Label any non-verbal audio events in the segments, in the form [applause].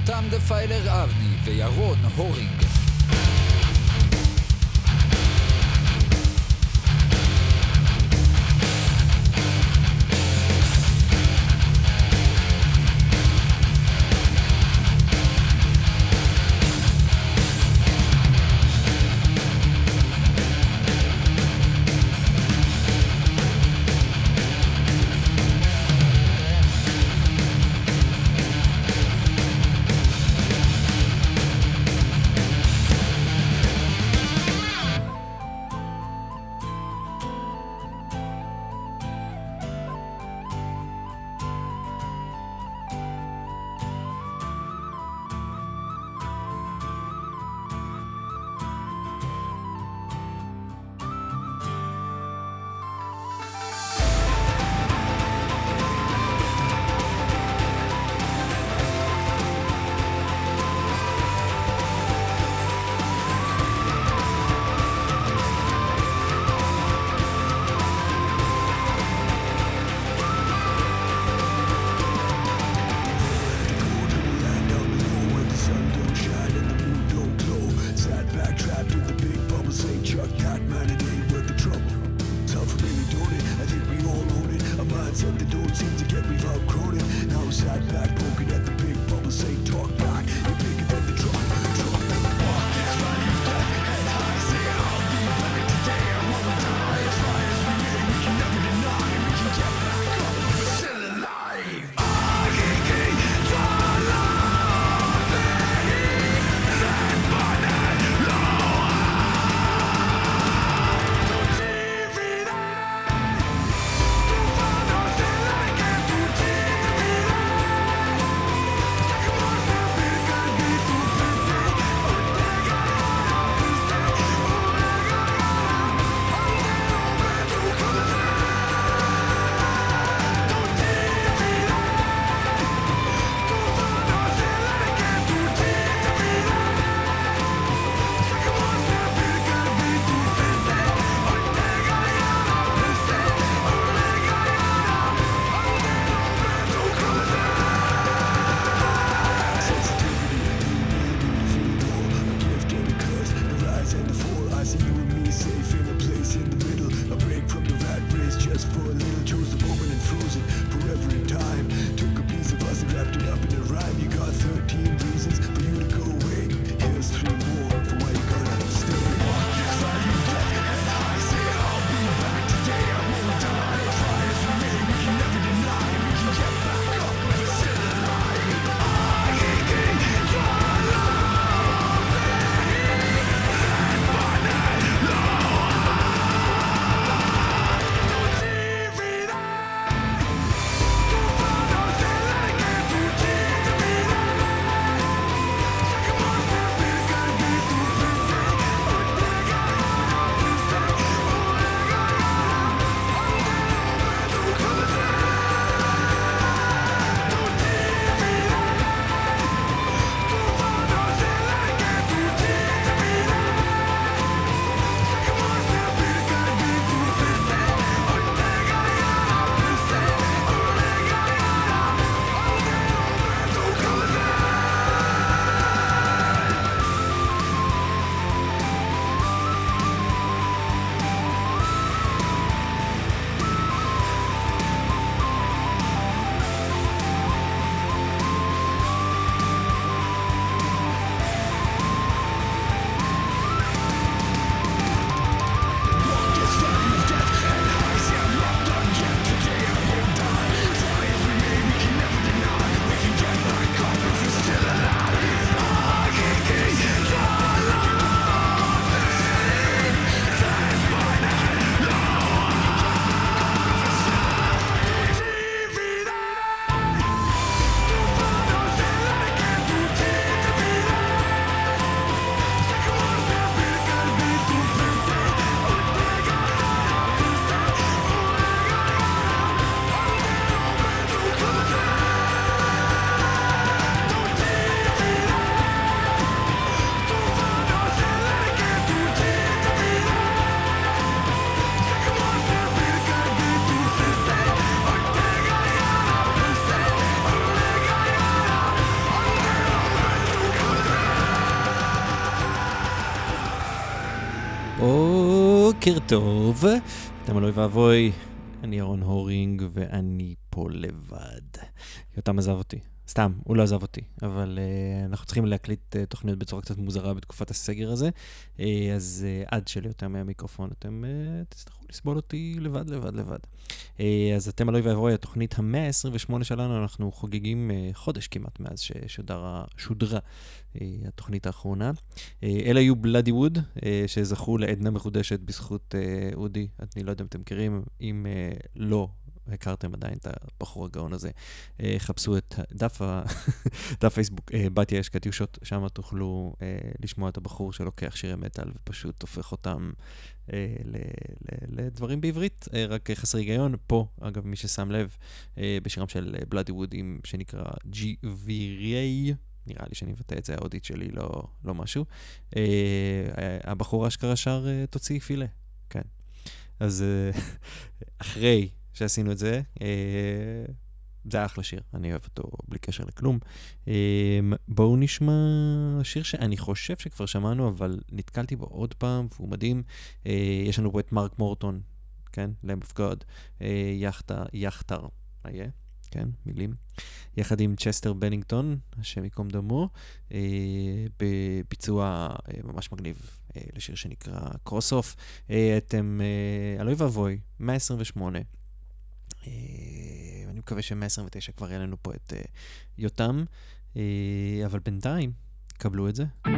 יותם דפיילר אבני וירון הורינג. טוב, אתם אלוהי ואבוי, אני ירון הורינג ואני פה לבד. יותם עזב אותי. סתם, הוא לא עזב אותי, אבל uh, אנחנו צריכים להקליט uh, תוכניות בצורה קצת מוזרה בתקופת הסגר הזה, uh, אז uh, עד שליותם מהמיקרופון אתם uh, תצטרכו לסבול אותי לבד, לבד, לבד. Uh, אז אתם אלוהי ואבוי, התוכנית ה-128 שלנו, אנחנו חוגגים uh, חודש כמעט מאז ששודרה התוכנית האחרונה. Uh, אלה היו בלאדי ווד, uh, שזכו לעדנה מחודשת בזכות אודי, אני לא יודע אם אתם מכירים, אם לא, הכרתם עדיין את הבחור הגאון הזה, אה, חפשו את דף, ה... [laughs] דף פייסבוק, אה, בתיה יש קטיושות, שם תוכלו אה, לשמוע את הבחור שלוקח שירי מטאל ופשוט הופך אותם לדברים בעברית, רק חסר היגיון. פה, אגב, מי ששם לב, בשירם של בלאדי ווד, שנקרא ויריי, נראה לי שאני מבטא את זה, האודית שלי לא, לא משהו. הבחור אשכרה שר תוציא פילה, כן. אז [laughs] אחרי שעשינו את זה. אה, זה היה אחלה שיר, אני אוהב אותו בלי קשר לכלום. אה, בואו נשמע שיר שאני חושב שכבר שמענו, אבל נתקלתי בו עוד פעם, והוא מדהים. אה, יש לנו פה את מרק מורטון, כן? Lamb of God, יחטר, איה, כן, מילים. יחד עם צ'סטר בנינגטון, השם ייקום דמו, בביצוע ממש מגניב לשיר שנקרא Cross Off. אתם, אלוהי ואבוי, 128. אה, אני מקווה ש-129 כבר יהיה לנו פה את אה, יותם, אה, אבל בינתיים, קבלו את זה. cross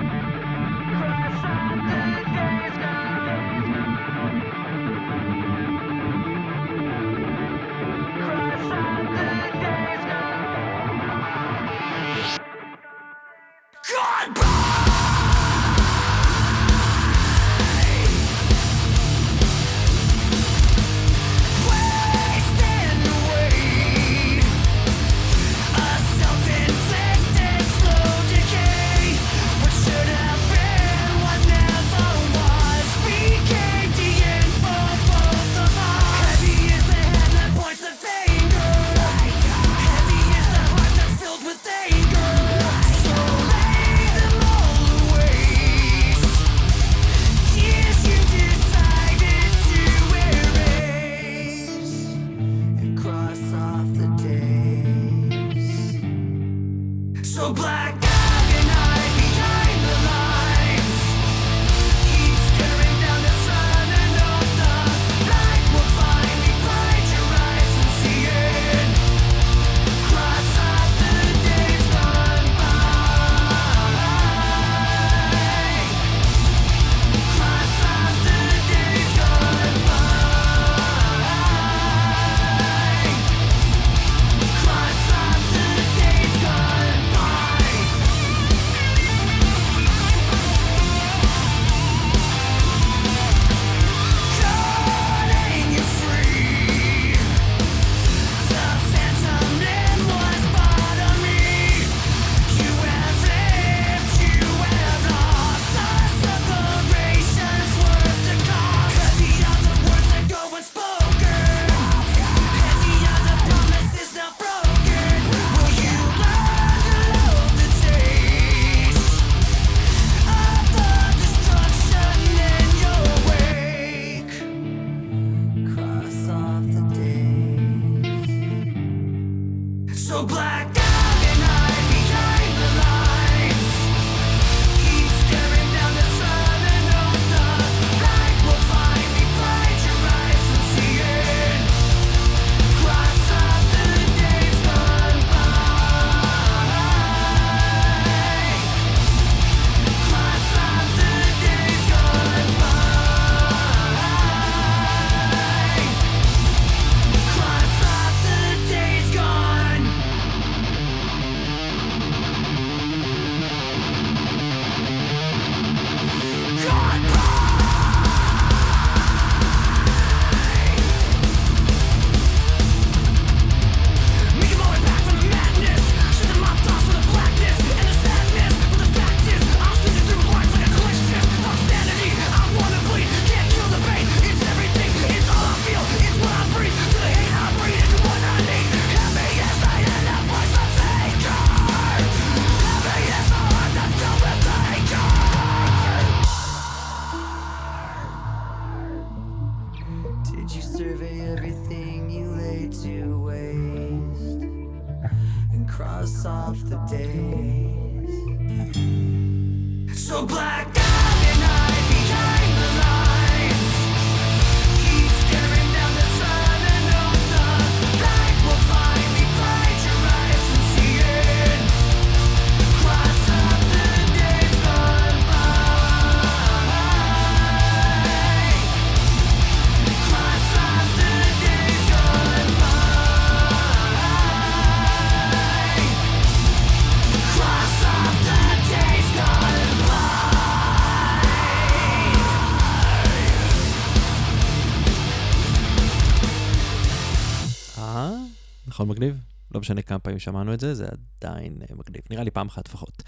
משנה כמה פעמים שמענו את זה, זה עדיין אה, מגניב. נראה לי פעם אחת לפחות.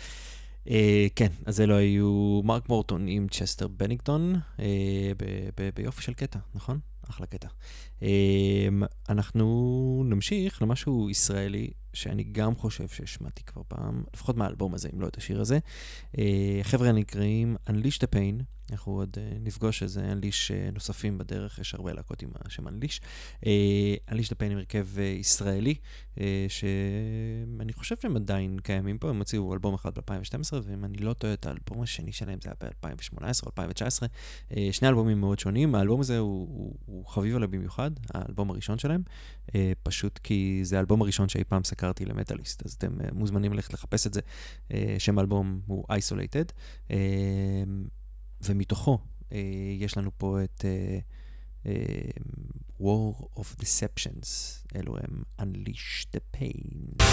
אה, כן, אז אלו היו מרק מורטון עם צ'סטר בנינגטון, אה, ביופי של קטע, נכון? אחלה קטע. אה, אנחנו נמשיך למשהו ישראלי, שאני גם חושב שהשמעתי כבר פעם, לפחות מהאלבום הזה, אם לא את השיר הזה. אה, חבר'ה נקראים Unleash the Pain, אנחנו עוד אה, נפגוש איזה Unleash אה, נוספים בדרך, יש הרבה להקות עם השם Unleash. אה, Unleash the Pain הם הרכב אה, ישראלי, אה, שאני חושב שהם עדיין קיימים פה, הם הוציאו אלבום אחד ב-2012, ואם אני לא טועה, את האלבום השני שלהם זה היה ב-2018 או 2019. אה, שני אלבומים מאוד שונים, האלבום הזה הוא, הוא, הוא חביב עליי במיוחד, האלבום הראשון שלהם, אה, פשוט כי זה האלבום הראשון שאי פעם סקרתי למטאליסט, אז אתם אה, מוזמנים ללכת לחפש את זה. אה, שם האלבום הוא Isolated, אה, ומתוכו יש לנו פה את War of Deceptions, אלו הם Unleash the Pain.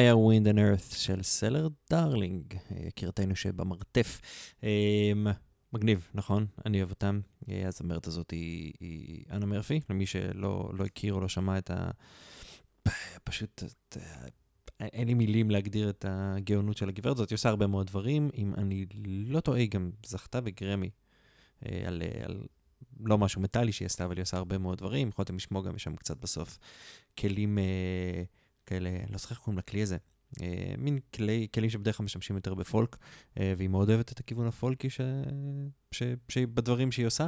Fire, Wind and Earth של סלר דארלינג, אה, יקירתנו שבמרתף. אה, מגניב, נכון? אני אוהב אותם. אה, הזמרת הזאת היא, היא אנה מרפי, למי שלא לא הכיר או לא שמע את ה... פשוט, אה, אין לי מילים להגדיר את הגאונות של הגברת הזאת. היא עושה הרבה מאוד דברים. אם אני לא טועה, היא גם זכתה בגרמי על, על לא משהו מטאלי שהיא עשתה, אבל היא עושה הרבה מאוד דברים. יכולתם לשמוע גם שם קצת בסוף כלים אה, כאלה, לא זוכר איך קוראים לכלי הזה. אה, מין כלי, כלים שבדרך כלל משמשים יותר בפולק, אה, והיא מאוד אוהבת את הכיוון הפולקי ש... ש... ש... בדברים שהיא עושה,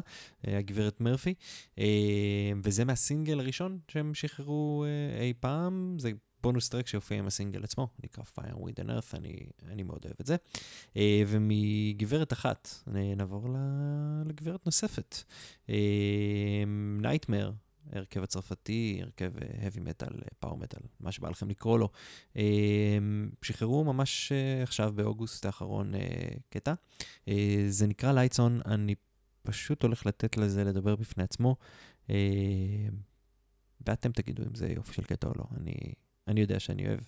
אה, הגברת מרפי. וזה מהסינגל הראשון שהם שחררו אי פעם, זה בונוס טרק שהופיע עם הסינגל עצמו, נקרא Fire with an Earth, אני, אני מאוד אוהב את זה. ומגברת אחת, נעבור לגברת נוספת. Nightmare, הרכב הצרפתי, הרכב heavy metal, power metal, מה שבא לכם לקרוא לו. אה, שחררו ממש אה, עכשיו באוגוסט האחרון אה, קטע. אה, זה נקרא On, אני פשוט הולך לתת לזה לדבר בפני עצמו. אה, ואתם תגידו אם זה יופי של קטע או לא, אני, אני יודע שאני אוהב.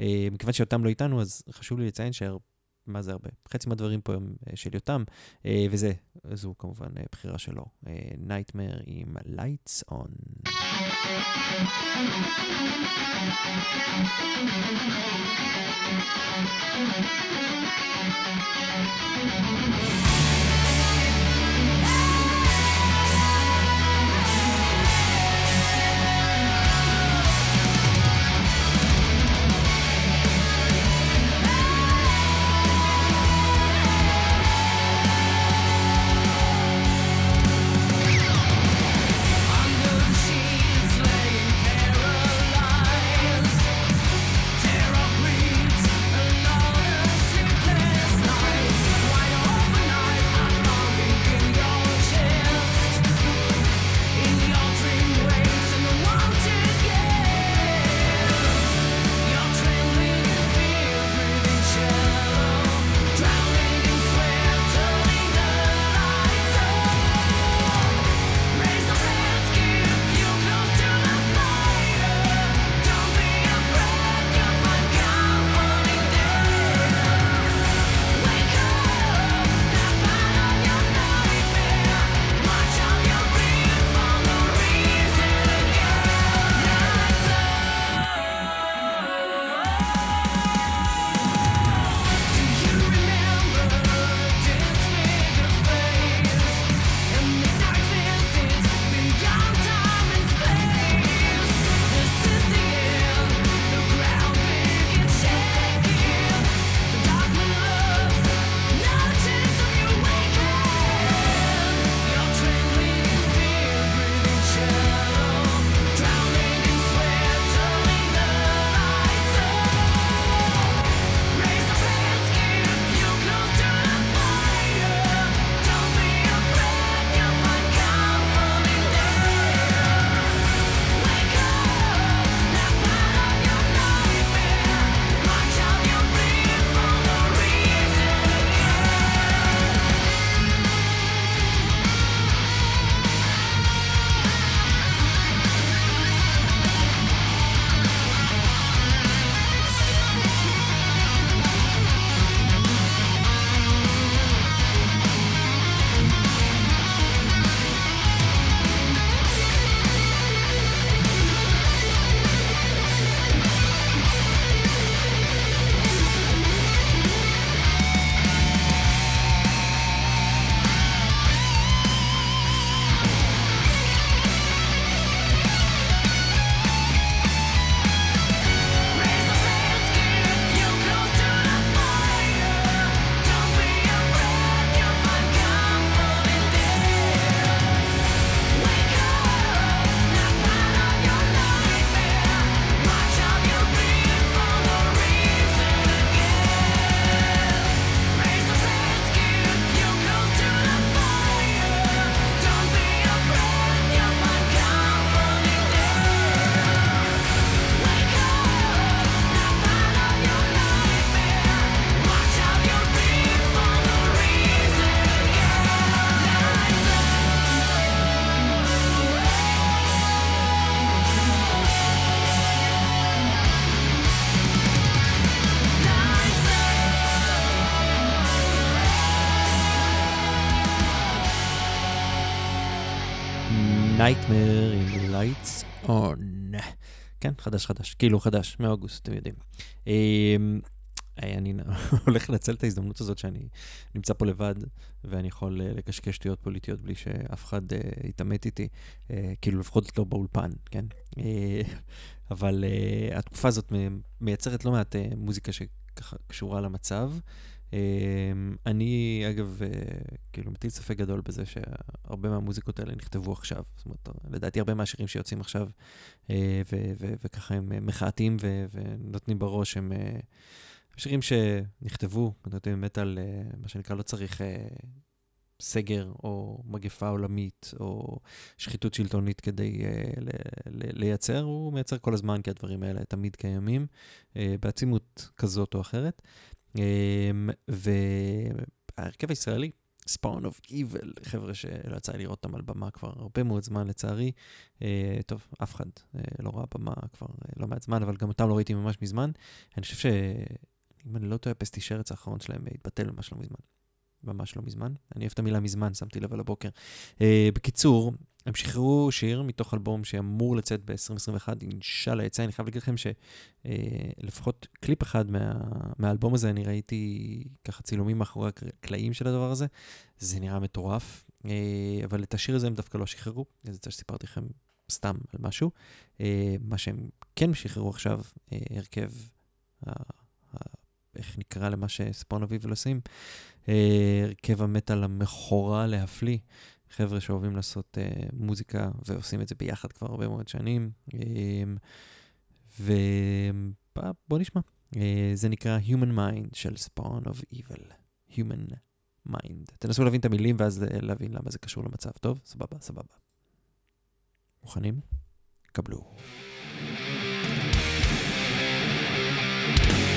אה, מכיוון שיותם לא איתנו, אז חשוב לי לציין שהר... מה זה הרבה? חצי מהדברים פה הם אה, של יותם, אה, וזה, זו כמובן אה, בחירה שלו. Nightmare עם Lights On. Under Nightmare in Lights On. כן, חדש חדש, כאילו חדש, מאוגוסט, אתם יודעים. אמ, אני [laughs] הולך לנצל את ההזדמנות הזאת שאני נמצא פה לבד, ואני יכול אה, לקשקש שטויות פוליטיות בלי שאף אחד אה, יתעמת איתי, אה, כאילו לפחות לא באולפן, כן? אבל התקופה הזאת מייצרת לא מעט מוזיקה שככה קשורה למצב. אה, אני, אגב, אה, כאילו מטיל ספק גדול בזה שהרבה מהמוזיקות האלה נכתבו עכשיו. זאת אומרת, לדעתי הרבה מהשירים שיוצאים עכשיו, אה, וככה הם אה, מחאתיים ו- ונותנים בראש, הם... שירים שנכתבו, יודעים, באמת על מה שנקרא, לא צריך סגר או מגפה עולמית או שחיתות שלטונית כדי לייצר, הוא מייצר כל הזמן, כי הדברים האלה תמיד קיימים, בעצימות כזאת או אחרת. אה, וההרכב הישראלי, Spawn of Evil, חבר'ה שלא יצא לי לראות אותם על במה כבר הרבה מאוד זמן לצערי. אה, טוב, אף אחד אה, לא ראה במה כבר אה, לא מעט זמן, אבל גם אותם לא ראיתי ממש מזמן. אני חושב ש... אם אני לא טועה, פסטי שרץ האחרון שלהם התבטל ממש לא מזמן. ממש לא מזמן. אני אוהב את המילה מזמן, שמתי לב על הבוקר. בקיצור, הם שחררו שיר מתוך אלבום שאמור לצאת ב-2021, אינשאללה יצא. אני חייב להגיד לכם שלפחות אה, קליפ אחד מה, מהאלבום הזה, אני ראיתי ככה צילומים מאחורי הקלעים של הדבר הזה. זה נראה מטורף, uh, אבל את השיר הזה הם דווקא לא שחררו. זה זה שסיפרתי לכם סתם על משהו. Uh, מה שהם כן שחררו עכשיו, uh, הרכב... ה- איך נקרא למה שספון אביב עושים, אה, הרכב המטאל המכורה להפליא. חבר'ה שאוהבים לעשות uh, מוזיקה ועושים את זה ביחד כבר הרבה מאוד שנים. ובוא נשמע. Uh, זה נקרא Human Mind של Spawn of Evil. Human Mind. תנסו להבין את המילים ואז להבין למה זה קשור למצב. טוב? סבבה, סבבה. מוכנים? קבלו. Thank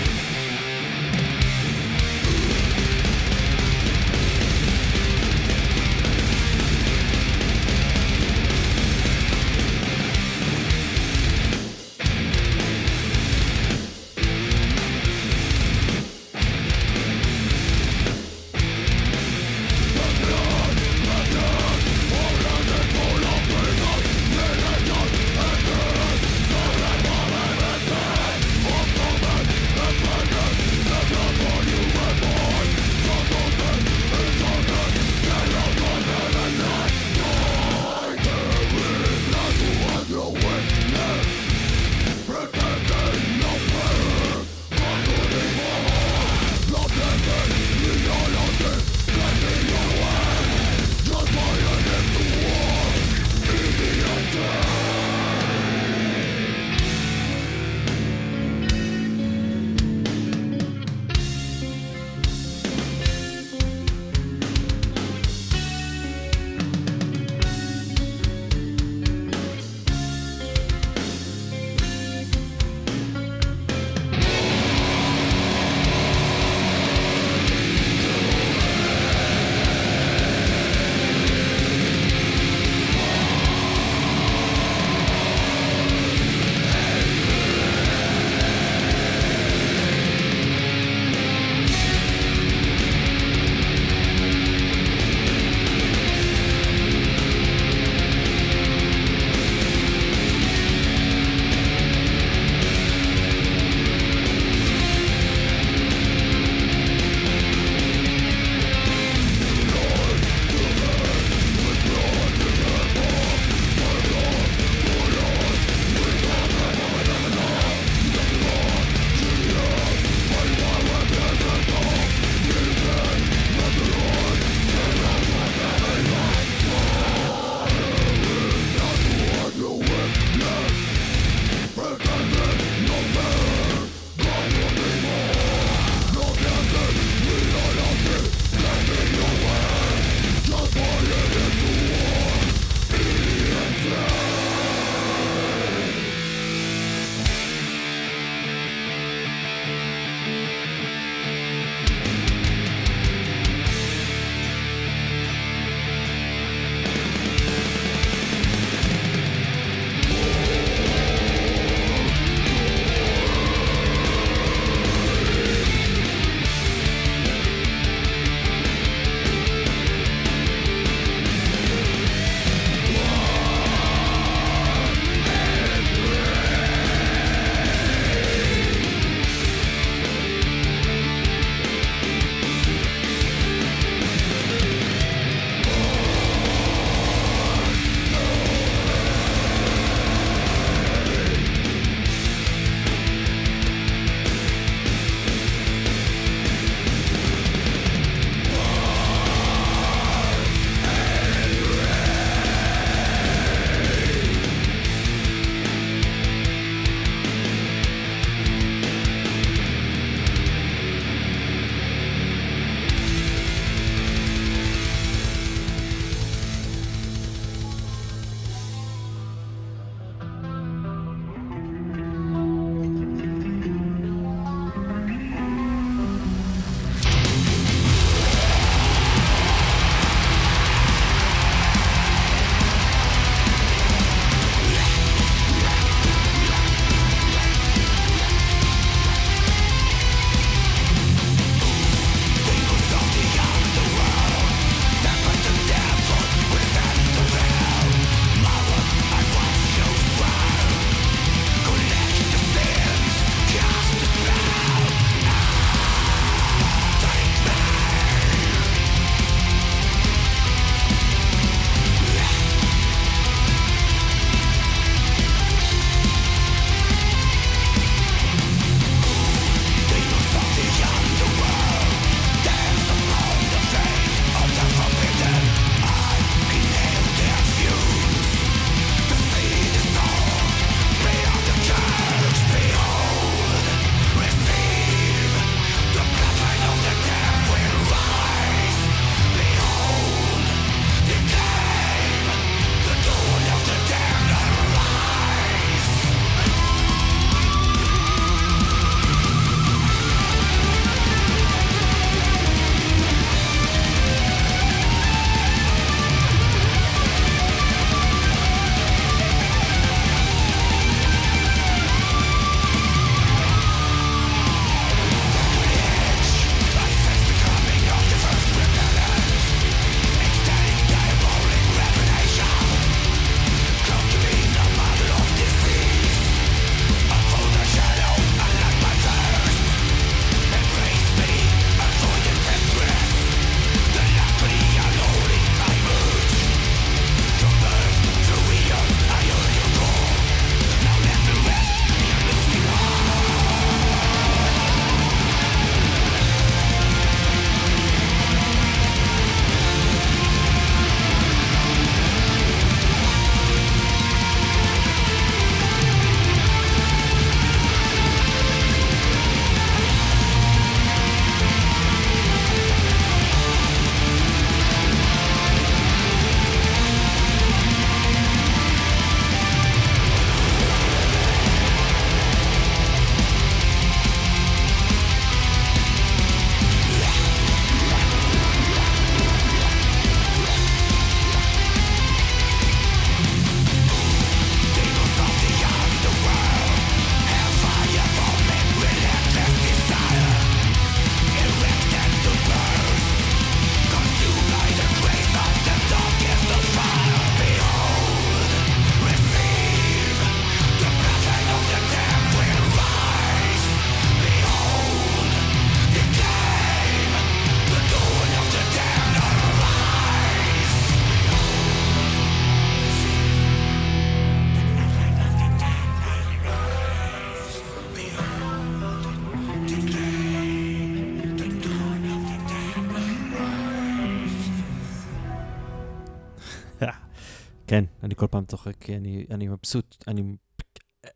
כל פעם צוחק, כי אני, אני מבסוט, אני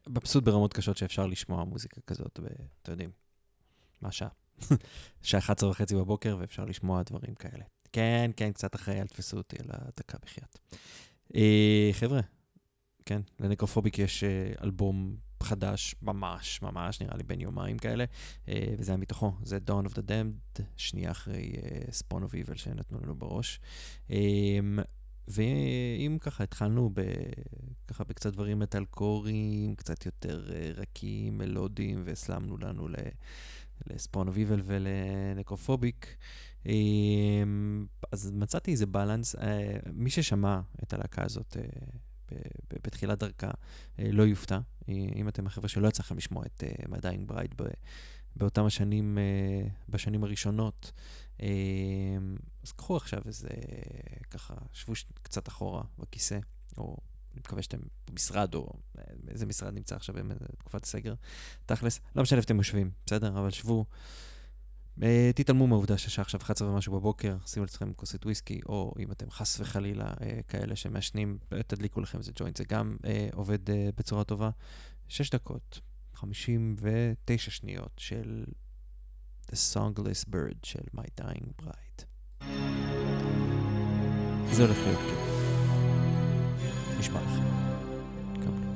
מבסוט ברמות קשות שאפשר לשמוע מוזיקה כזאת, ואתם יודעים, מה השעה? שעה [laughs] 11 וחצי בבוקר, ואפשר לשמוע דברים כאלה. כן, כן, קצת אחרי, אל תפסו אותי על הדקה בחייאת. אה, חבר'ה, כן, לנקרופוביק יש אה, אלבום חדש, ממש, ממש, נראה לי בין יומיים כאלה, אה, וזה היה מתוכו, זה Dawn of the Damned, שנייה אחרי אה, Spawn of Evil שנתנו לנו בראש. אה, ואם ככה התחלנו ב, ככה בקצת דברים מטאלקוריים, קצת יותר אה, רכים, מלודיים, והסלמנו לנו ל... ל Spawn of Evil ול Necrophobic. אה, אז מצאתי איזה balance. אה, מי ששמע את הלהקה הזאת אה, בתחילת דרכה לא יופתע. אם אתם החבר'ה שלא יצא לכם לשמוע את My Dying Bride באותם השנים, בשנים הראשונות, אז קחו עכשיו איזה, ככה, שבו קצת אחורה בכיסא, או אני מקווה שאתם במשרד, או אה, איזה משרד נמצא עכשיו בתקופת הסגר, תכלס, לא משנה איפה אתם יושבים, בסדר? אבל שבו, אה, תתעלמו מהעובדה שהשעה עכשיו 11 ומשהו בבוקר, שימו לעצמכם כוסית וויסקי, או אם אתם חס וחלילה אה, כאלה שמעשנים, תדליקו לכם איזה ג'וינט, זה גם עובד בצורה טובה. שש דקות, 59 שניות של The Songless Bird של My Dying Bride. זה הולך להיות כיף. נשמע לכם. קבלו.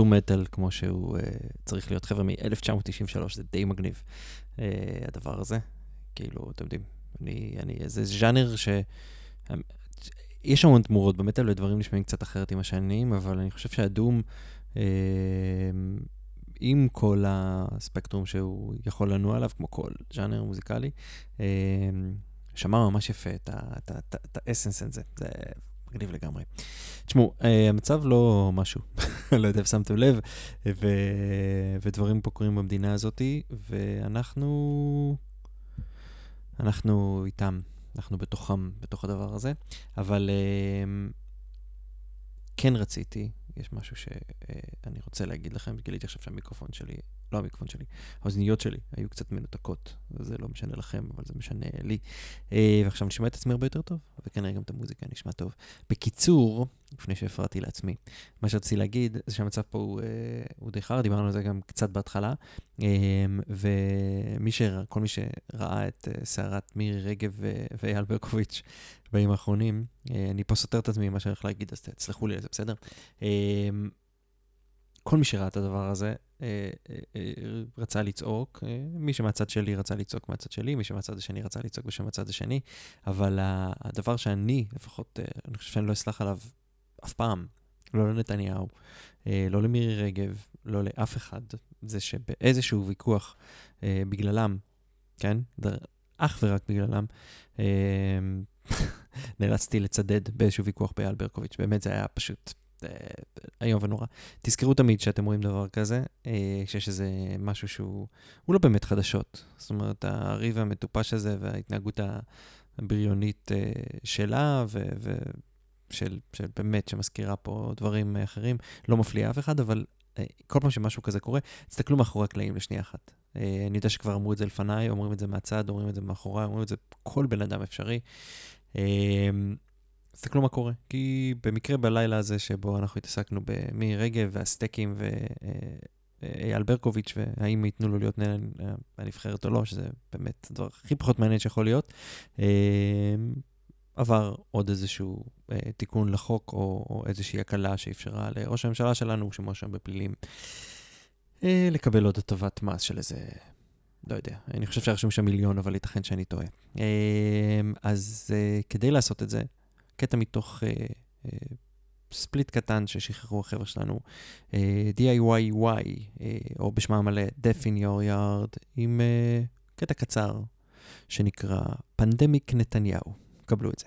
דו מטאל כמו שהוא uh, צריך להיות. חבר'ה, מ-1993, זה די מגניב, uh, הדבר הזה. כאילו, אתם יודעים, אני, אני, זה ז'אנר ש... יש המון תמורות במטאל ודברים נשמעים קצת אחרת עם השנים, אבל אני חושב שהדום, אה, עם כל הספקטרום שהוא יכול לנוע עליו, כמו כל ז'אנר מוזיקלי, אה, שמע ממש יפה את האסנס הזה, זה מגניב לגמרי. תשמעו, אה, המצב לא משהו, [laughs] לא יודע אם שמתם לב, ו, ודברים פה קורים במדינה הזאת, ואנחנו... אנחנו איתם, אנחנו בתוכם, בתוך הדבר הזה, אבל uh, כן רציתי, יש משהו שאני uh, רוצה להגיד לכם, גיליתי עכשיו שהמיקרופון שלי, לא המיקרופון שלי, האוזניות שלי היו קצת מנותקות, וזה לא משנה לכם, אבל זה משנה לי. Uh, ועכשיו נשמע את עצמי הרבה יותר טוב, וכנראה גם את המוזיקה נשמע טוב. בקיצור, לפני שהפרעתי לעצמי, מה שרציתי להגיד זה שהמצב פה הוא, uh, הוא די חרא, דיברנו על זה גם קצת בהתחלה, um, ומי שראה, כל מי שראה את uh, סערת מירי רגב ואייל ברקוביץ' בימים האחרונים, אני פה סותר את עצמי ממה שאני הולך להגיד, אז תסלחו לי על זה, בסדר? Um, כל מי שראה את הדבר הזה אה, אה, אה, רצה לצעוק, מי שמהצד שלי רצה לצעוק מהצד שלי, מי שמהצד השני רצה לצעוק בשם הצד השני, אבל הדבר שאני, לפחות, אני חושב שאני לא אסלח עליו אף פעם, לא לנתניהו, לא למירי רגב, לא לאף אחד, זה שבאיזשהו ויכוח בגללם, כן? אך ורק בגללם, [laughs] נאלצתי לצדד באיזשהו ויכוח באייל ברקוביץ'. באמת זה היה פשוט איום ונורא. תזכרו תמיד שאתם רואים דבר כזה, אה, שיש איזה משהו שהוא הוא לא באמת חדשות. זאת אומרת, הריב המטופש הזה וההתנהגות הבריונית אה, שלה, ושל של באמת, שמזכירה פה דברים אחרים, לא מפליאה אף אחד, אבל אה, כל פעם שמשהו כזה קורה, תסתכלו מאחורי הקלעים לשנייה אחת. אני יודע שכבר אמרו את זה לפניי, אומרים את זה מהצד, אומרים את זה מאחוריי, אומרים את זה כל בן אדם אפשרי. תסתכלו מה קורה. כי במקרה בלילה הזה שבו אנחנו התעסקנו במירי רגב והסטייקים ואייל ברקוביץ', והאם ייתנו לו להיות מנהל הנבחרת או לא, שזה באמת הדבר הכי פחות מעניין שיכול להיות, אה, עבר עוד איזשהו אה, תיקון לחוק או, או איזושהי הקלה שאפשרה לראש הממשלה שלנו, שמואשם בפלילים, אה, לקבל עוד הטבת מס של איזה... לא יודע, אני חושב שרשום שם מיליון, אבל ייתכן שאני טועה. אז כדי לעשות את זה, קטע מתוך uh, uh, ספליט קטן ששחררו החבר'ה שלנו, uh, DIYY, uh, או בשמה המלא Death in Your Yard, עם uh, קטע קצר שנקרא פנדמיק נתניהו. קבלו את זה.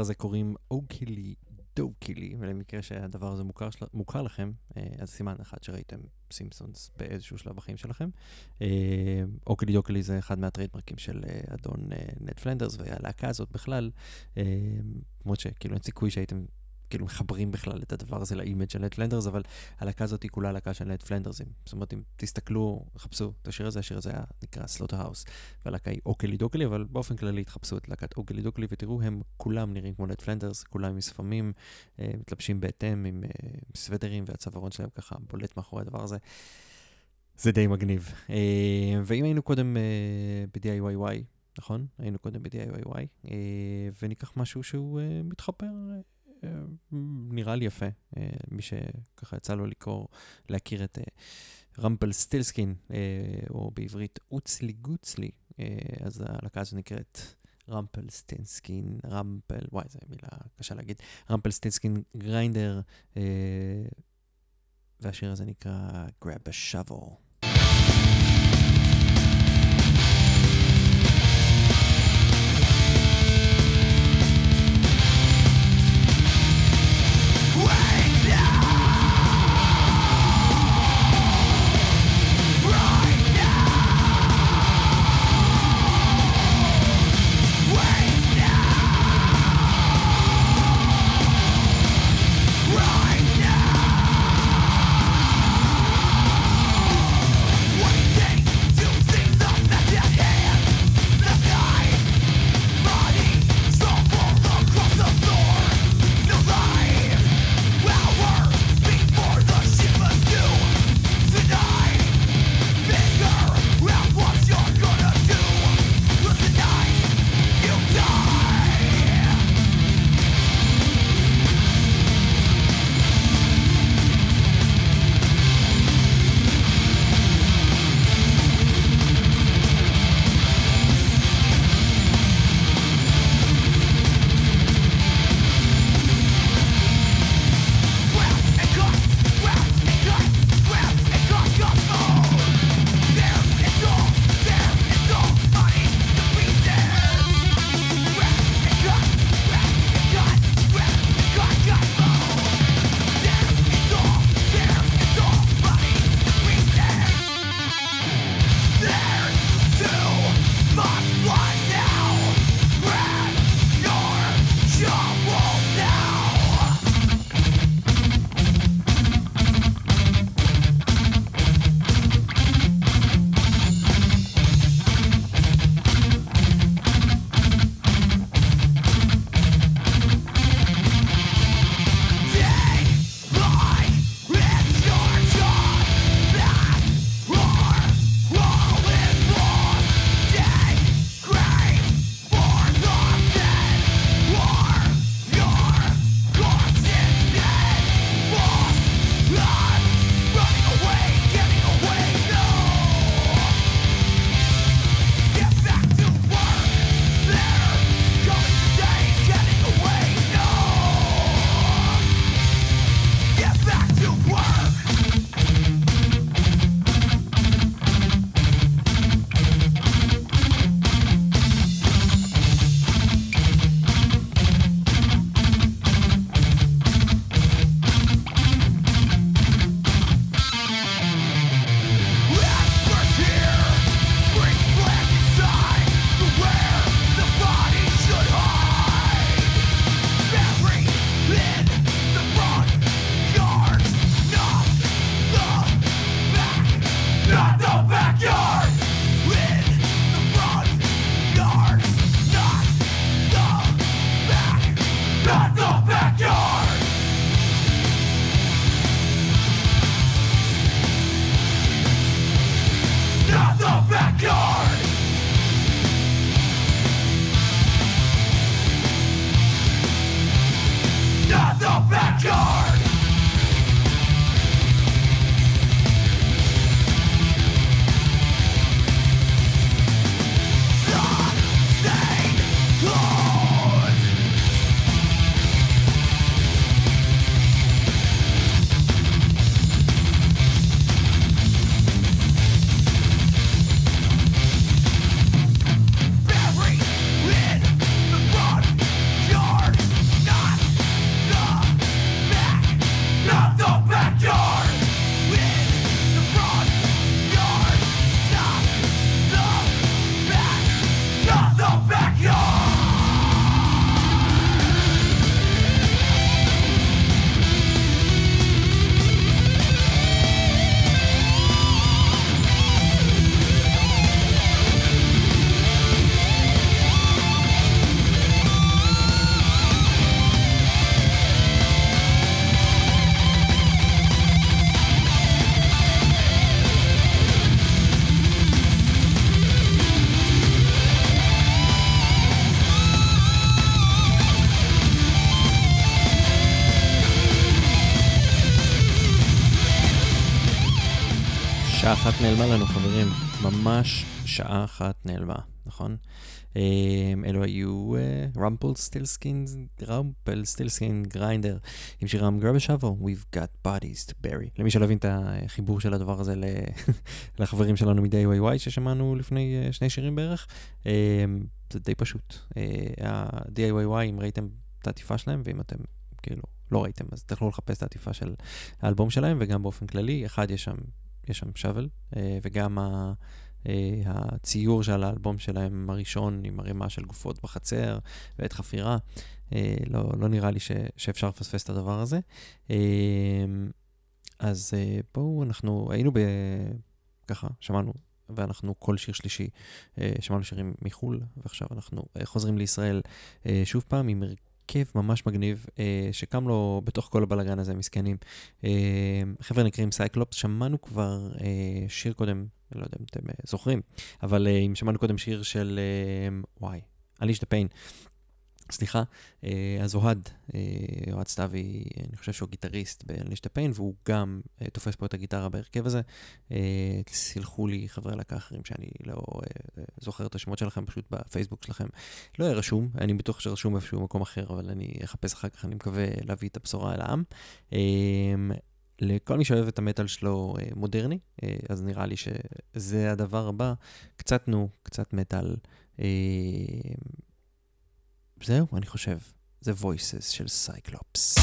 לדבר הזה קוראים Okilly Dokilly, ולמקרה שהדבר הזה מוכר, של... מוכר לכם, אה, אז סימן אחד שראיתם סימפסונס באיזשהו שלב בחיים שלכם. אה, Okilly Dokilly זה אחד מה trademark ים של אה, אדון נד פלנדרס, והלהקה הזאת בכלל, למרות שכאילו אין סיכוי שהייתם כאילו מחברים בכלל את הדבר הזה ל image של נד פלנדרס, אבל הלהקה הזאת היא כולה להקה של נד פלנדרסים. זאת אומרת, אם תסתכלו, חפשו את השיר הזה, השיר הזה היה נקרא Slaughterhouse, והלהקה היא אוקלי דוקלי, אבל באופן כללי תחפשו את להקת אוקלי דוקלי ותראו, הם כולם נראים כמו נד פלנדרס, כולם עם שפמים, אה, מתלבשים בהתאם, עם אה, סוודרים, והצווארון שלהם ככה בולט מאחורי הדבר הזה. זה די מגניב. אה, ואם היינו קודם ב-DIYY, נכון? היינו קודם ב-DIYY, וניקח משהו שהוא אה, נראה לי יפה. אה, מי שככה יצא לו לקרוא, להכיר את אה, Rumpelstiltskin, אה, או בעברית עוצלי גוצלי, אז הלהקה הזו נקראת Rumpelstiltskin, Rumpel, וואי, זו מילה קשה להגיד, Rumpelstiltskin Grinder, והשיר הזה נקרא Grab a. away נעלמה לנו, חברים. ממש שעה אחת נעלמה, נכון? אמ, אלו היו Rumpelstiltskin, Rumpelstiltskin Grinder, עם שירם shovel, We've got bodies to bury. למי שלא הבין את החיבור של הדבר הזה [laughs] לחברים שלנו מ-DIY ששמענו לפני אה, שני שירים בערך, אמ, זה די פשוט. אה, ה-DIY, אם ראיתם את העטיפה שלהם, ואם אתם כאילו לא ראיתם, אז תוכלו לחפש את העטיפה של האלבום שלהם, וגם באופן כללי, אחד, יש שם, יש שם שוול, אה, וגם ה... אה, הציור של האלבום שלהם הראשון עם ערימה של גופות בחצר ועת חפירה, אה, לא, לא נראה לי ש, שאפשר לפספס את הדבר הזה. אז בואו, אנחנו היינו ב... ככה, שמענו, ואנחנו כל שיר שלישי שמענו שירים מחו"ל, ועכשיו אנחנו חוזרים לישראל שוב פעם עם הרכב ממש מגניב, אה, שקם לו בתוך כל הבלאגן הזה, מסכנים. אה, חבר'ה נקראים Cyclops, שמענו כבר אה, שיר קודם, לא יודע אם אתם אה, זוכרים, אבל אה, אם שמענו קודם שיר של, אה, וואי, Unleash the Pain. סליחה, אה, אז אוהד, אה, אוהד סתיוי, אני חושב שהוא גיטריסט ב-Unleash the Pain, והוא גם אה, תופס פה את הגיטרה בהרכב הזה. סלחו לי חברי להקה אחרים שאני לא זוכר את השמות שלכם, פשוט בפייסבוק שלכם לא יהיה רשום, אני בטוח שרשום איפשהו במקום אחר, אבל אני אחפש אחר כך, אני מקווה להביא את הבשורה אל העם. לכל מי שאוהב את המטאל שלו מודרני, אז נראה לי שזה הדבר הבא. קצת נו, קצת מטאל. זהו, אני חושב. זה voices של סייקלופס.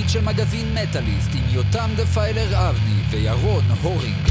לתוכנית של מגזין מטאליסט עם יותם דפיילר אבני וירון הורינג.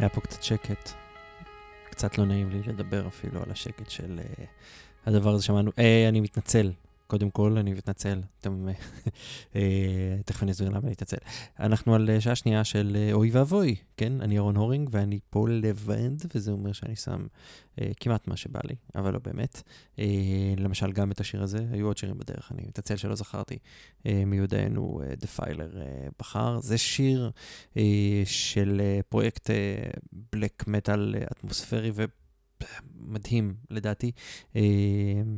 היה פה קצת שקט. קצת לא נעים לי לדבר אפילו על השקט של uh, הדבר הזה שמענו. Uh, אני מתנצל, קודם כל, אני מתנצל. אתם... uh, תכף אני אסביר למה אני מתנצל. אנחנו על uh, שעה שנייה של אוי ואבוי, כן? אני אהרון הורינג ואני פה לבד, וזה אומר שאני שם uh, כמעט מה שבא לי, אבל לא באמת. Uh, למשל, גם את השיר הזה, היו עוד שירים בדרך, אני מתנצל שלא זכרתי uh, מיודענו uh, דפיילר uh, בחר. זה שיר אה, של אה, פרויקט black metal אטמוספרי ומדהים לדעתי, אה,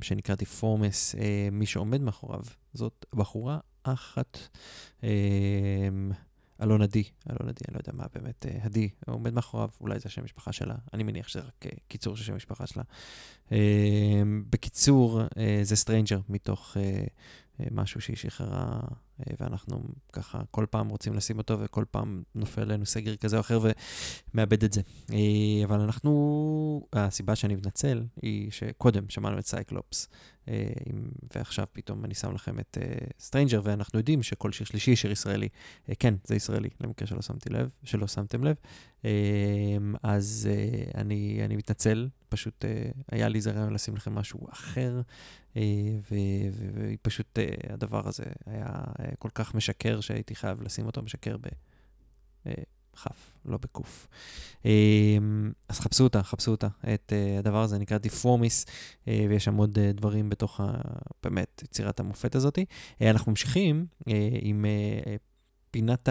שנקרא Deformus, אה, מי שעומד מאחוריו זאת בחורה אחת. אה, אלון עדי, אלון עדי, אני לא יודע מה באמת, אה, הוא עומד מאחוריו, אולי זה השם המשפחה שלה, אני מניח שזה רק אה, קיצור של שם המשפחה שלה. אה, בקיצור, זה Stranger מתוך משהו שהיא שחררה, ואנחנו ככה כל פעם רוצים לשים אותו, וכל פעם נופל עלינו סגר כזה או אחר ומאבד את זה. אבל אנחנו, הסיבה שאני מתנצל היא שקודם שמענו את Cyclops. אה, ועכשיו פתאום אני שם לכם את Stranger, אה, ואנחנו יודעים שכל שיר שלישי שיר ישראלי. אה, כן, זה ישראלי, למקרה שלא שמתי לב, שלא שמתם לב. אז אני, אני מתנצל, פשוט היה לי איזה רעיון לשים לכם משהו אחר, ופשוט הדבר הזה היה כל כך משקר שהייתי חייב לשים אותו, משקר ב... כף, לא בקוף. אמ, אז חפשו אותה, חפשו אותה. את אה, הדבר הזה נקרא דיפורמיס, אה, ויש שם עוד אה, דברים בתוך, ה, באמת, יצירת המופת הזאת. אנחנו ממשיכים עם פינת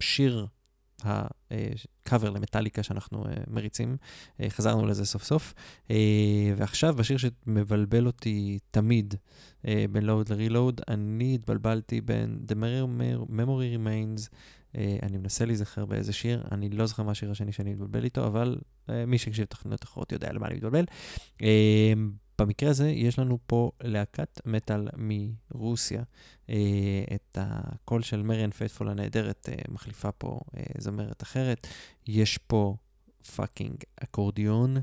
השיר. הקאבר למטאליקה שאנחנו מריצים, חזרנו לזה סוף סוף. ועכשיו, בשיר שמבלבל אותי תמיד בין לואוד לרילואוד, אני התבלבלתי בין The Memory Remains אני מנסה להיזכר באיזה שיר, אני לא זוכר מה השיר השני שאני מתבלבל איתו, אבל אה, מי שהקשיב לתוכניות אחרות יודע למה אני מתבלבל. אה, במקרה הזה יש לנו פה להקת מטאל מרוסיה. את הקול של מריאן פיית'פול הנהדרת מחליפה פה זמרת אחרת. יש פה fucking אקורדיון.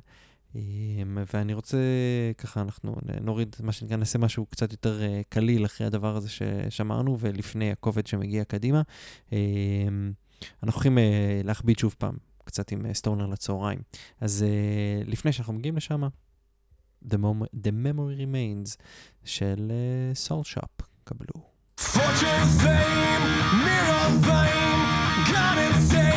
אמ, ואני רוצה, ככה אנחנו נוריד, מה שנקרא, נעשה משהו קצת יותר אה, קליל אחרי הדבר הזה ששמענו, ולפני הכובד שמגיע קדימה. אמ, אנחנו הולכים אה, להכביד שוב פעם, קצת עם stoner אה, לצהריים. אז לפני שאנחנו מגיעים לשם, The, The Memory Remains של Soul Shop, קבלו. Fortune, fame, mirror, fame, God insane,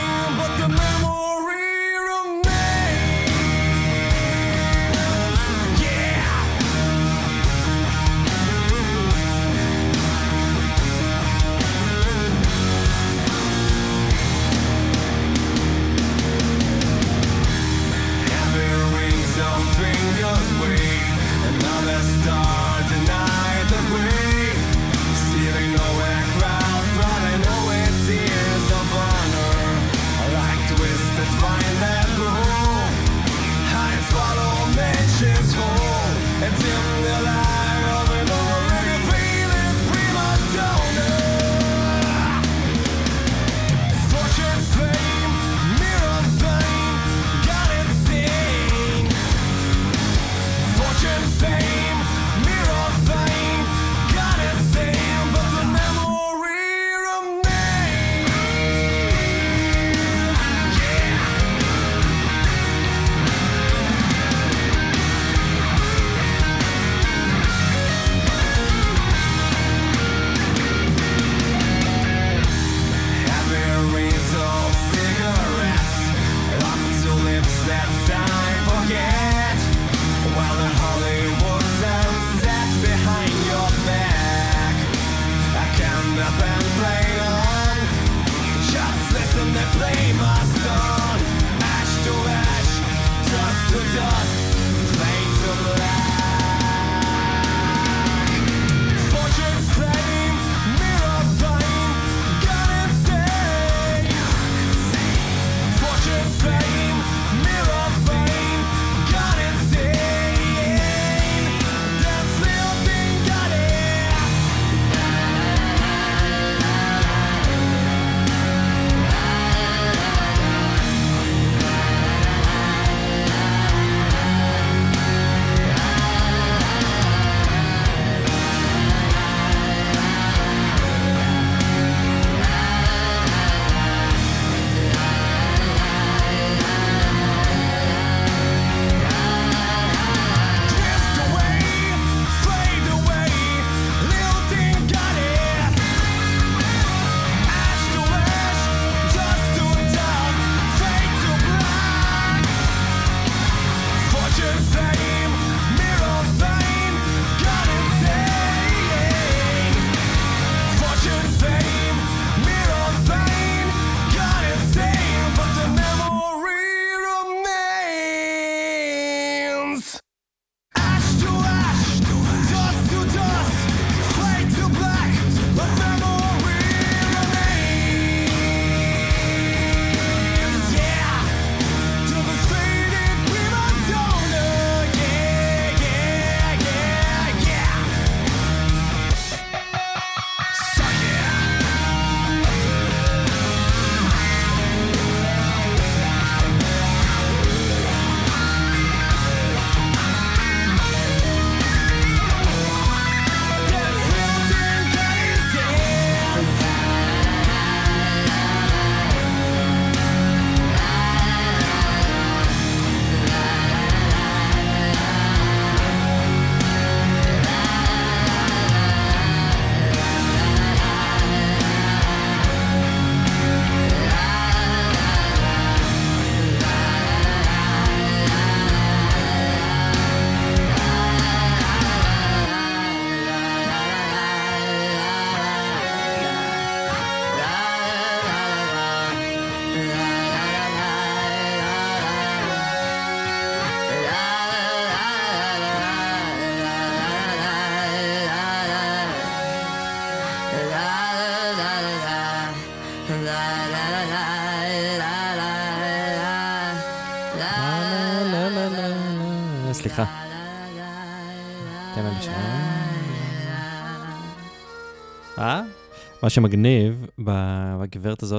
מה שמגניב ב-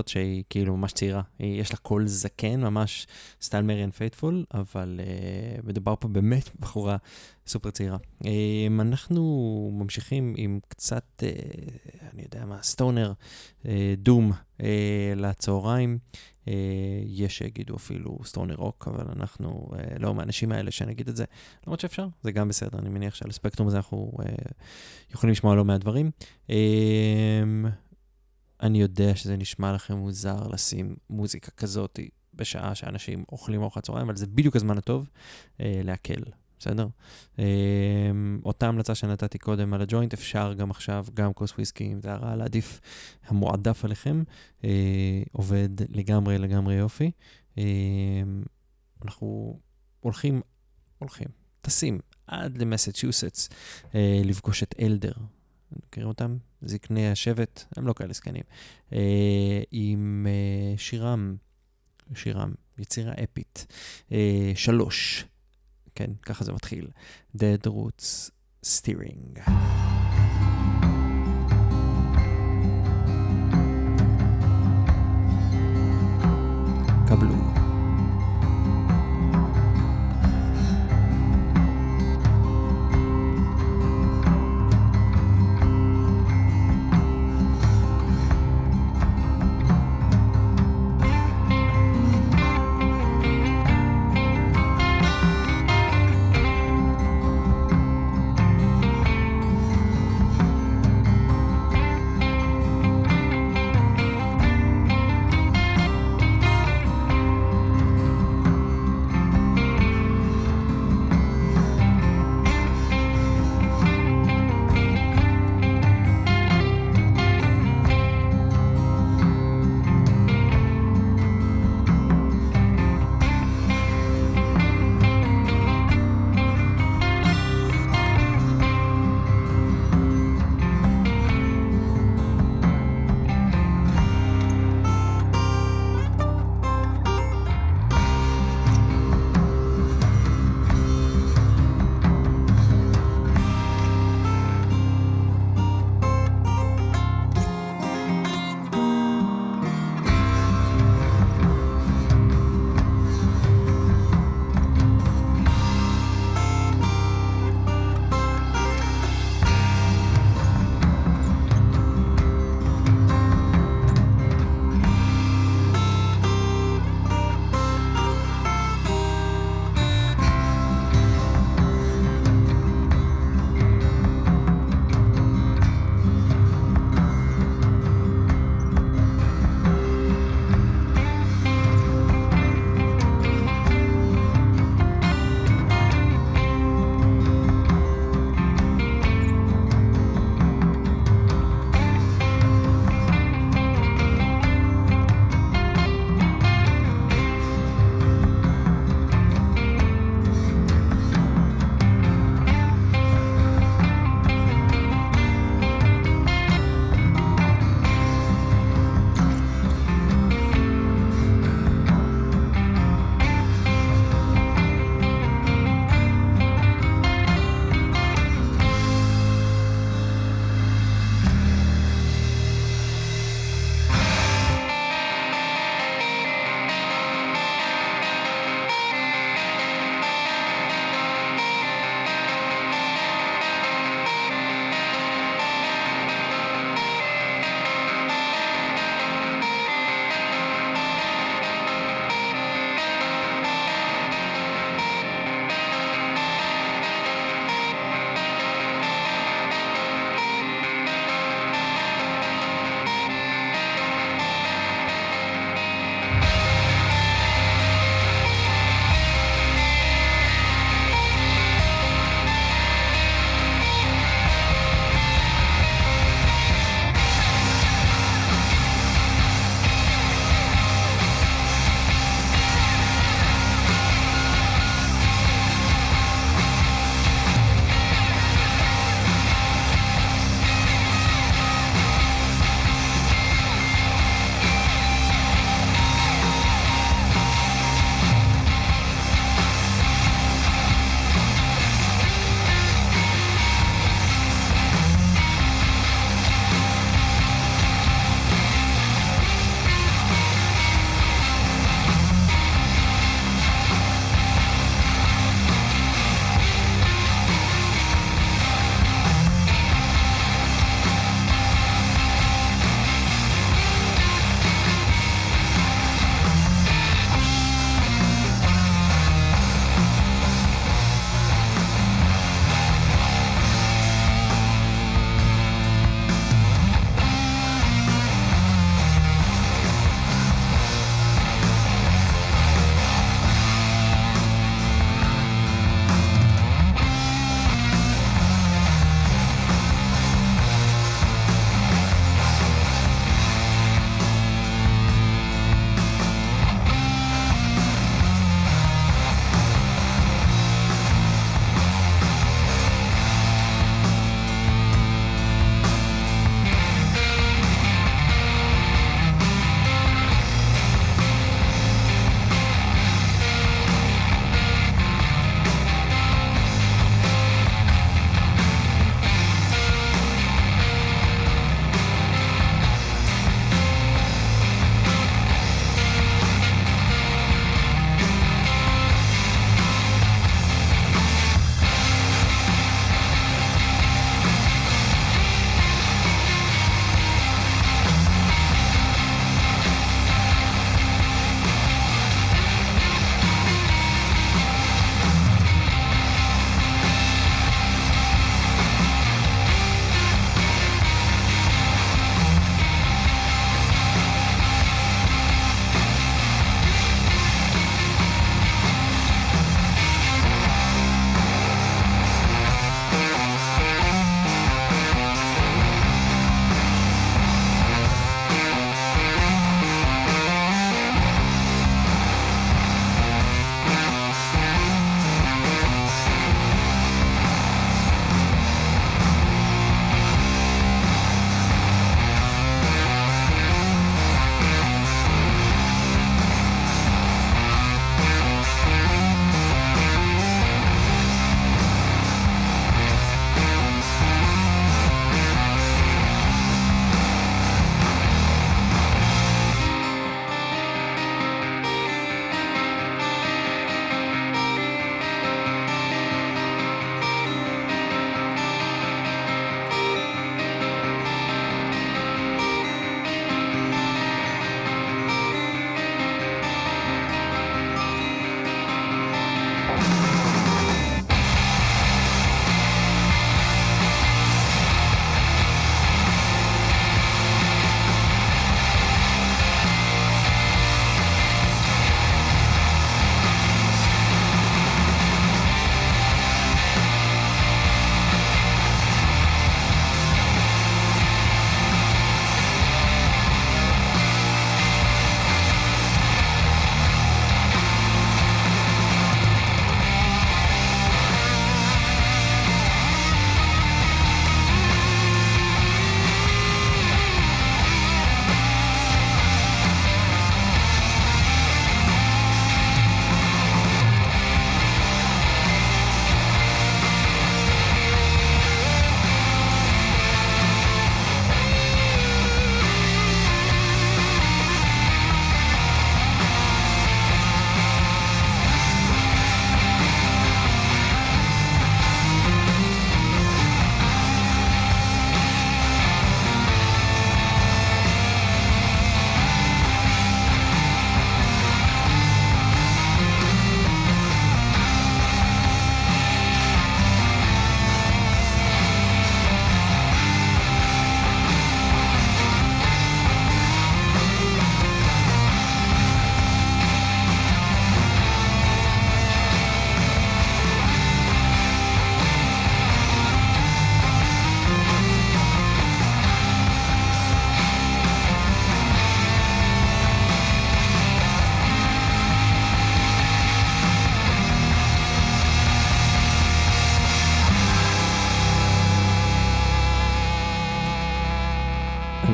הזאת, שהיא כאילו ממש צעירה, היא, יש לה קול זקן, ממש סטייל מריאן פיית'פול, אבל אה, מדובר פה באמת בחורה סופר צעירה. אמ, אנחנו ממשיכים עם קצת, אה, אני יודע מה, stoner, אה, doom אה, לצהריים. אה, יש שיגידו אפילו stoner rock, אבל אנחנו אה, לא מהאנשים האלה שנגיד את זה. למרות שאפשר, זה גם בסדר, אני מניח שעל הספקטרום הזה אנחנו אה, יכולים לשמוע לא מעט דברים. Um, אני יודע שזה נשמע לכם מוזר לשים מוזיקה כזאת בשעה שאנשים אוכלים ארוחת צהריים, אבל זה בדיוק הזמן הטוב uh, להקל, בסדר? Um, אותה המלצה שנתתי קודם על הג'וינט, אפשר גם עכשיו, גם כוס וויסקי, אם זה הרע להעדיף המועדף עליכם, uh, עובד לגמרי לגמרי יופי. Uh, אנחנו הולכים, הולכים, טסים עד למסצ'וסטס אה, לפגוש את אלדר. מכירים אותם? זקני השבט, הם לא כאלה זקנים. אה, עם אה, שירם, שירם, יצירה אפית. אה, שלוש, כן, ככה זה מתחיל. Dead Roots Steering. קבלו.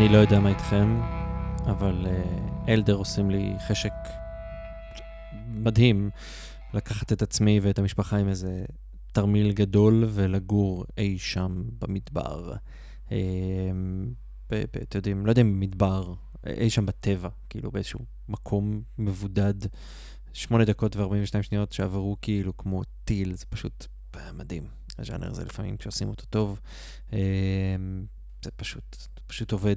אני לא יודע מה איתכם, אבל אה, אלדר עושים לי חשק מדהים לקחת את עצמי ואת המשפחה עם איזה תרמיל גדול ולגור אי שם במדבר. אה, אתם יודעים, לא יודע אם מדבר, אי שם בטבע, כאילו באיזשהו מקום מבודד. שמונה דקות ו-42 שניות שעברו כאילו כמו טיל, זה פשוט מדהים. הז'אנר הזה לפעמים כשעושים אותו טוב, אה, זה פשוט, פשוט עובד.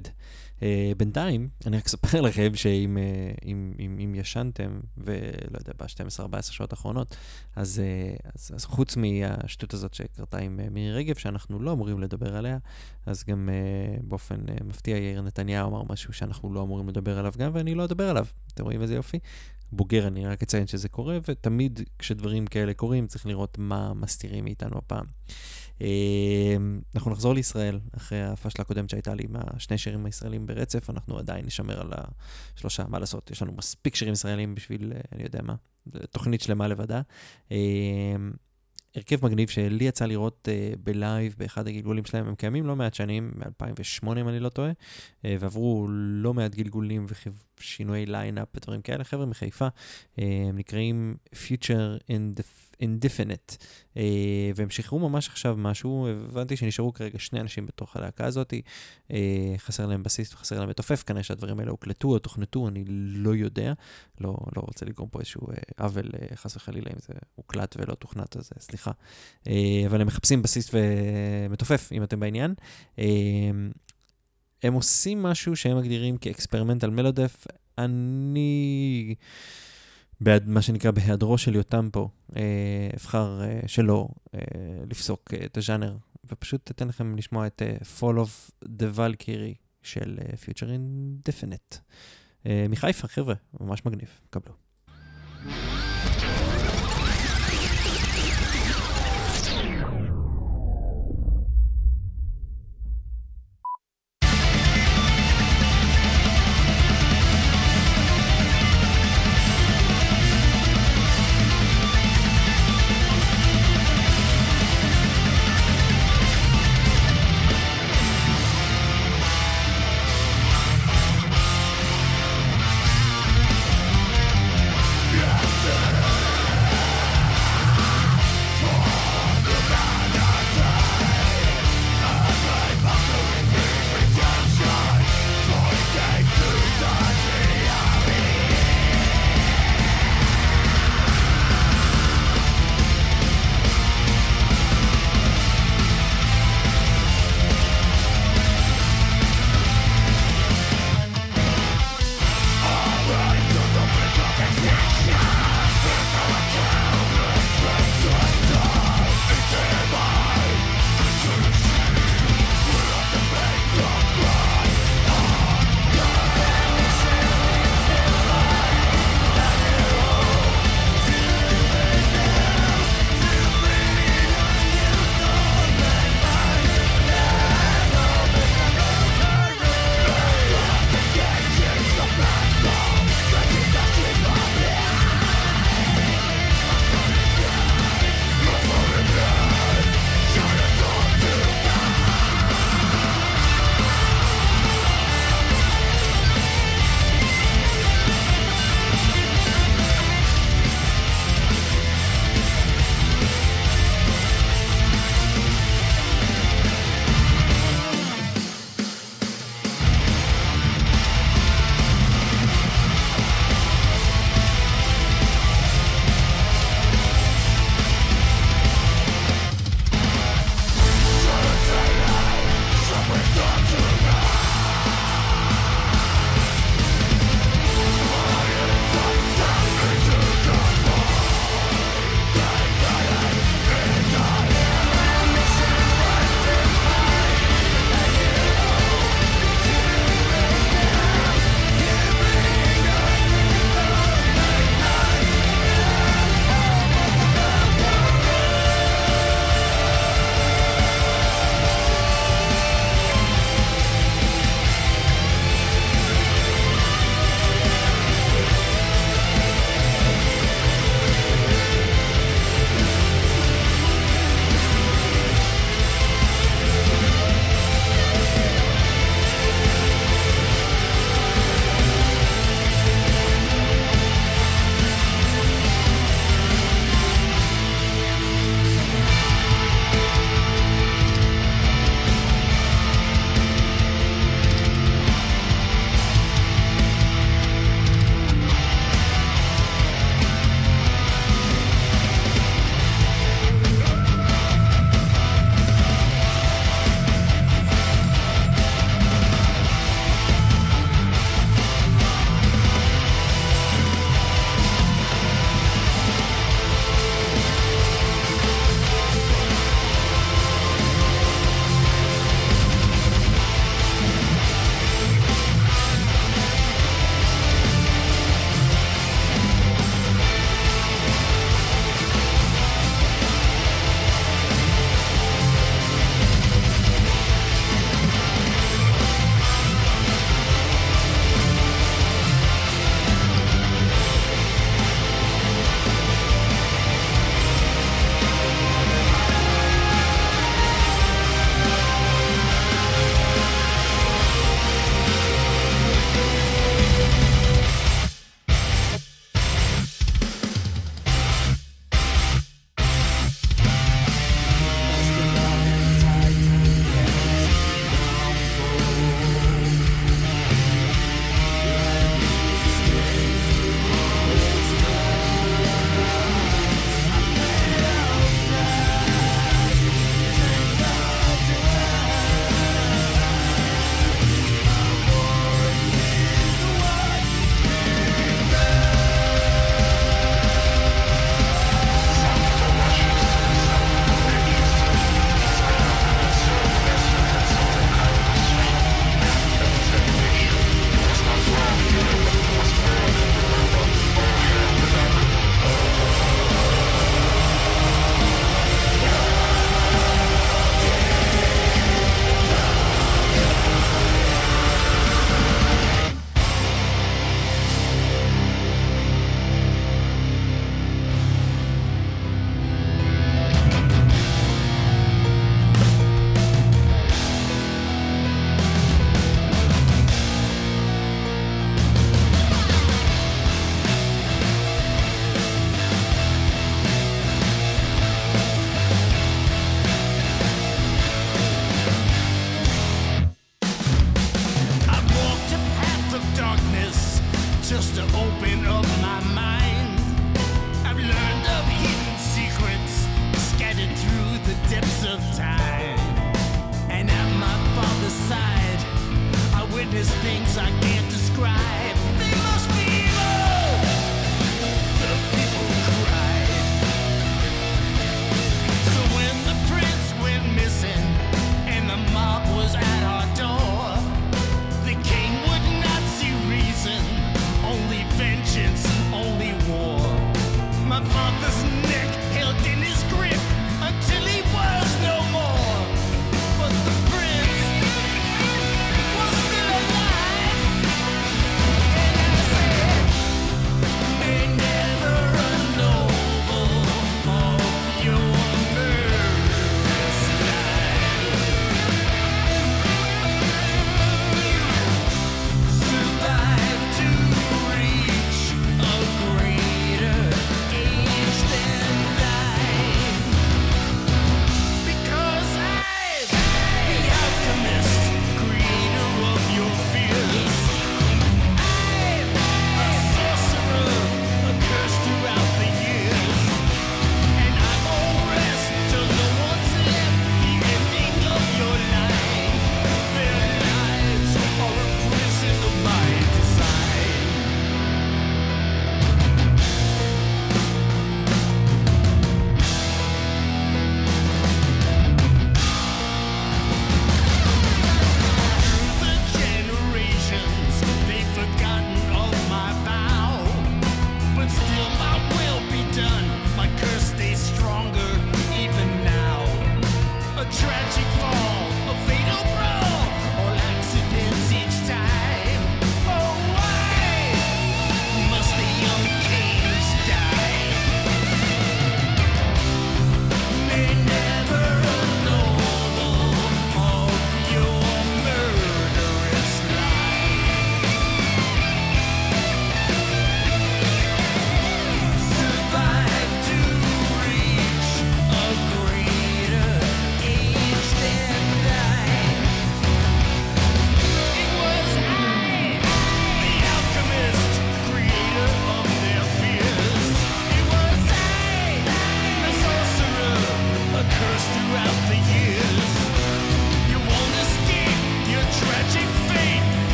Uh, בינתיים, אני רק אספר לכם שאם uh, אם, אם, אם ישנתם, ולא יודע, ב-12-14 שעות האחרונות, אז, uh, אז, אז חוץ מהשטות הזאת שקרתה עם uh, מירי רגב, שאנחנו לא אמורים לדבר עליה, אז גם uh, באופן uh, מפתיע יאיר נתניהו אמר משהו שאנחנו לא אמורים לדבר עליו גם, ואני לא אדבר עליו. אתם רואים איזה יופי? בוגר, אני רק אציין שזה קורה, ותמיד כשדברים כאלה קורים, צריך לראות מה מסתירים מאיתנו הפעם. אנחנו נחזור לישראל, אחרי הפאשלה הקודמת שהייתה לי עם השני שירים הישראלים ברצף, אנחנו עדיין נשמר על השלושה, מה לעשות, יש לנו מספיק שירים ישראלים בשביל, אני יודע מה, תוכנית שלמה לבדה. הרכב מגניב שלי יצא לראות אה, ב live באחד הגלגולים שלהם, הם קיימים לא מעט שנים, מ-2008 אם אני לא טועה, אה, ועברו לא מעט גלגולים ושינויי lineup ודברים כאלה. חבר'ה מחיפה, הם נקראים Future Indefinite, uh, והם שחררו ממש עכשיו משהו, הבנתי שנשארו כרגע שני אנשים בתוך הלהקה הזאת, uh, חסר להם בסיס וחסר להם מתופף, כנראה שהדברים האלה הוקלטו או תוכנתו, אני לא יודע, לא, לא רוצה לגרום פה איזשהו עוול, uh, חס וחלילה, אם זה הוקלט ולא תוכנת, אז סליחה. אבל הם מחפשים בסיס ומתופף, אם אתם בעניין. הם עושים משהו שהם מגדירים כאקספרימנטל מלודף. אני, בעד, מה שנקרא בהיעדרו של יותם פה, אבחר שלא לפסוק את הז'אנר, ופשוט אתן לכם לשמוע את Fall of the Valkyrie של Future Indefinite. מחיפה, חבר'ה, ממש מגניב, קבלו.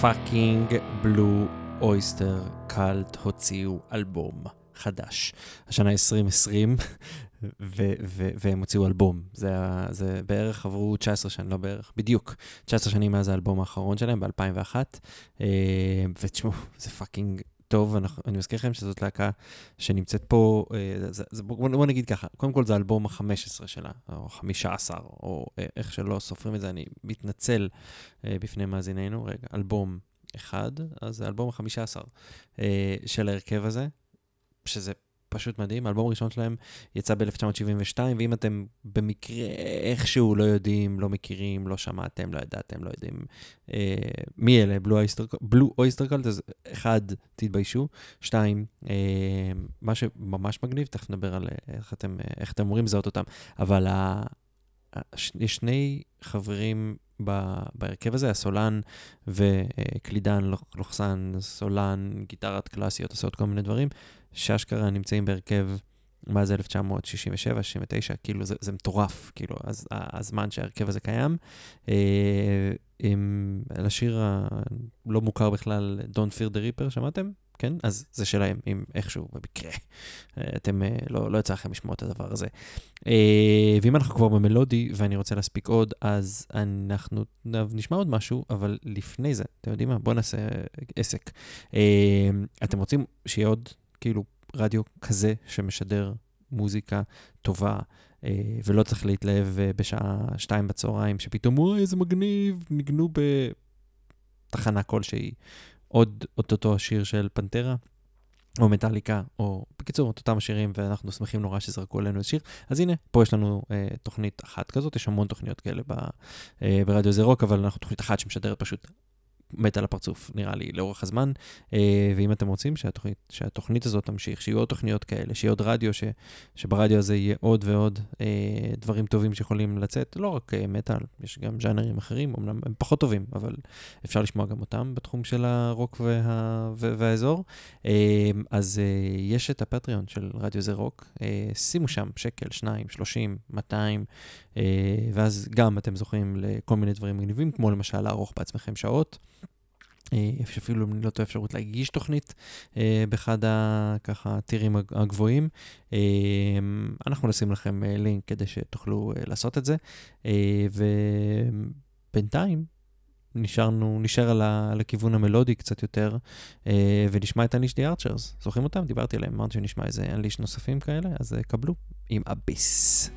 fucking Blue Oyster Cult הוציאו אלבום חדש. השנה 2020, ו- ו- והם הוציאו אלבום. זה, ה- זה בערך עברו 19 שנים, לא בערך, בדיוק. 19 שנים מאז האלבום האחרון שלהם, ב-2001. אה, ותשמעו, זה fucking טוב. אנחנו, אני מזכיר לכם שזאת להקה שנמצאת פה, אה, זה, זה, בוא, בוא נגיד ככה, קודם כל זה האלבום ה-15 שלה, או 15, או אה, איך שלא סופרים את זה, אני מתנצל אה, בפני מאזיננו. רגע, אלבום אחד, אז זה האלבום ה-15 אה, של ההרכב הזה, שזה פשוט מדהים. האלבום הראשון שלהם יצא ב-1972, ואם אתם במקרה איכשהו לא יודעים, לא מכירים, לא שמעתם, לא ידעתם, לא יודעים אה, מי אלה, בלו אויסטר קולט, אז אחד, תתביישו. שתיים, אה, מה שממש מגניב, תכף נדבר על אה, איך אתם, אה, איך אתם אמורים לזהות אותם, אבל ה... יש שני חברים בהרכב הזה, הסולן וקלידן לוחסן, סולן, גיטרת קלאסיות, עושה עוד כל מיני דברים, שאשכרה נמצאים בהרכב מאז 1967, 69, כאילו זה, זה מטורף, כאילו, אז הזמן שההרכב הזה קיים. אה, עם, על השיר הלא מוכר בכלל, Don't Fear the Reaper, שמעתם? כן? אז זה שלהם, אם איכשהו, במקרה. אה, אתם, אה, לא, לא יצא לכם לשמוע את הדבר הזה. ואם אנחנו כבר במלודי ואני רוצה להספיק עוד, אז אנחנו נשמע עוד משהו, אבל לפני זה, אתם יודעים מה? בואו נעשה עסק. אתם רוצים שיהיה עוד כאילו רדיו כזה שמשדר מוזיקה טובה, אה, ולא צריך להתלהב אה, בשעה שתיים בצהריים, שפתאום, אוי, איזה מגניב, ניגנו בתחנה כלשהי. עוד אוטוטו השיר של פנטרה, או מטאליקה, או בקיצור, את אותם השירים, ואנחנו שמחים נורא שזרקו עלינו איזה שיר. אז הנה, פה יש לנו אה, תוכנית אחת כזאת, יש המון תוכניות כאלה ב, אה, ברדיו זה רוק, אבל אנחנו תוכנית אחת שמשדרת פשוט מת על הפרצוף, נראה לי, לאורך הזמן. אה, ואם אתם רוצים שהתוכנית, שהתוכנית הזאת תמשיך, שיהיו עוד תוכניות כאלה, שיהיה עוד רדיו, ש, שברדיו הזה יהיה עוד ועוד אה, דברים טובים שיכולים לצאת, לא רק אה, מטאל, יש גם ז'אנרים אחרים, אמנם הם פחות טובים, אבל אפשר לשמוע גם אותם בתחום של הרוק וה, והאזור. אז יש את הפטריון של רדיו זה רוק, שימו שם שקל, שניים, שלושים, מאתיים, אה, ואז גם אתם זוכים לכל מיני דברים מגניבים, כמו למשל לערוך בעצמכם שעות. אה, יש אפילו, אם לא טועה, אפשרות להגיש תוכנית אה, באחד הטירים הג- הגבוהים. אה, אנחנו נשים לכם אה, לינק כדי שתוכלו אה, לעשות את זה. אה, ובינתיים נשארנו, נשאר על, ה, על הכיוון המלודי קצת יותר, אה, ונשמע את אניש די ארצ'רס. זוכרים אותם? דיברתי עליהם, אמרתי שנשמע איזה אנליש נוספים כאלה, אז אה, קבלו עם אביס.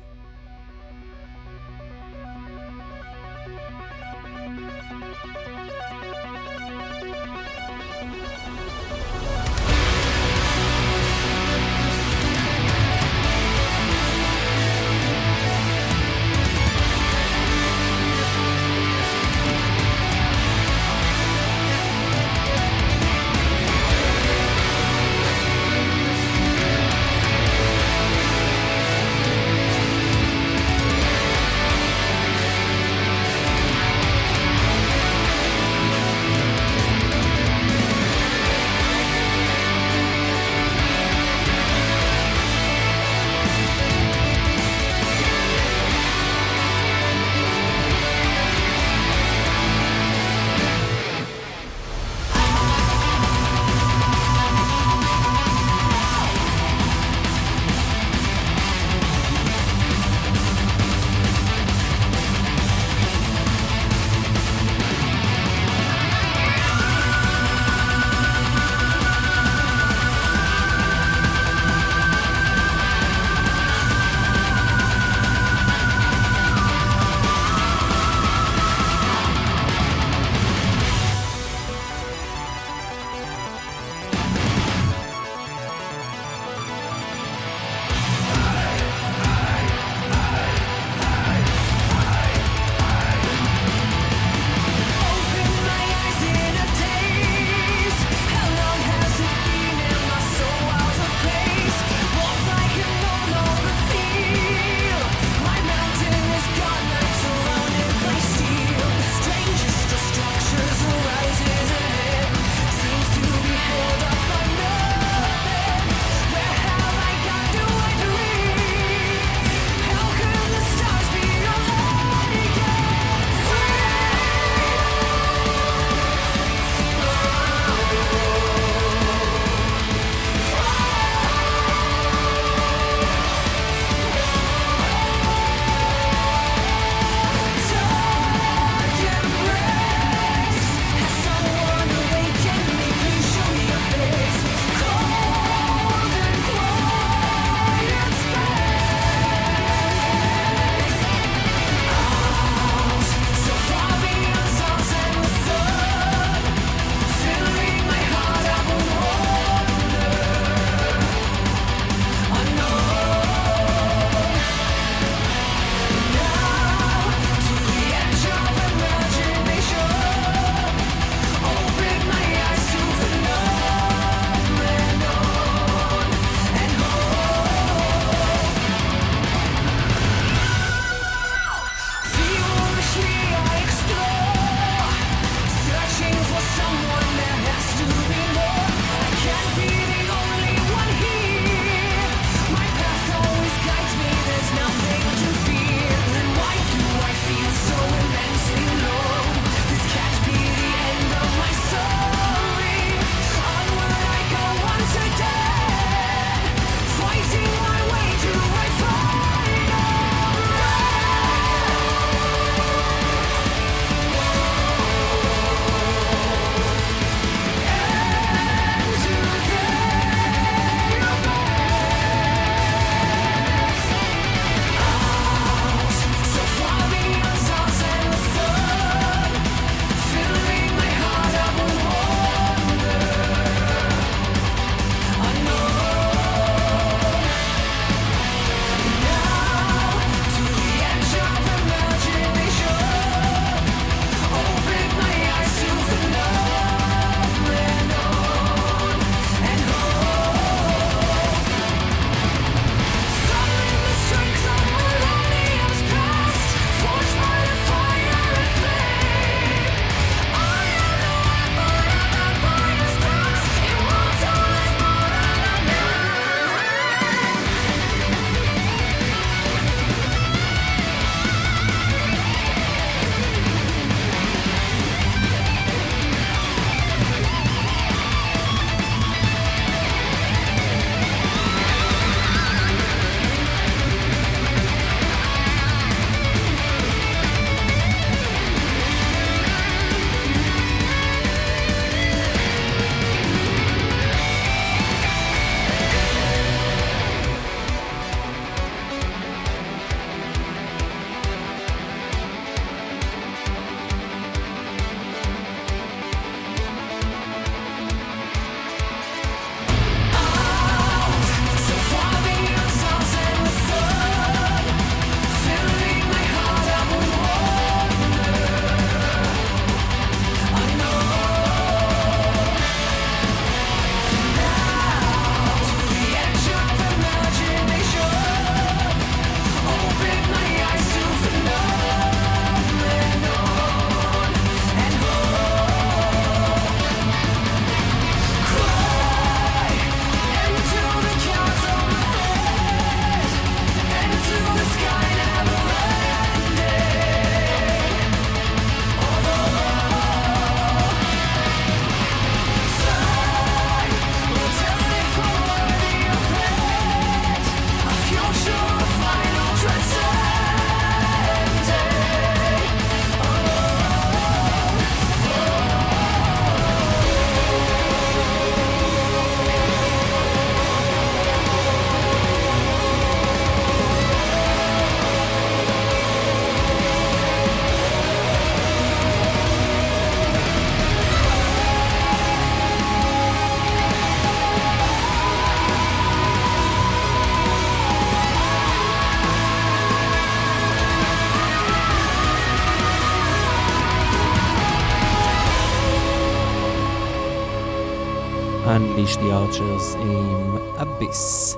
Unleash the Archers עם אביס.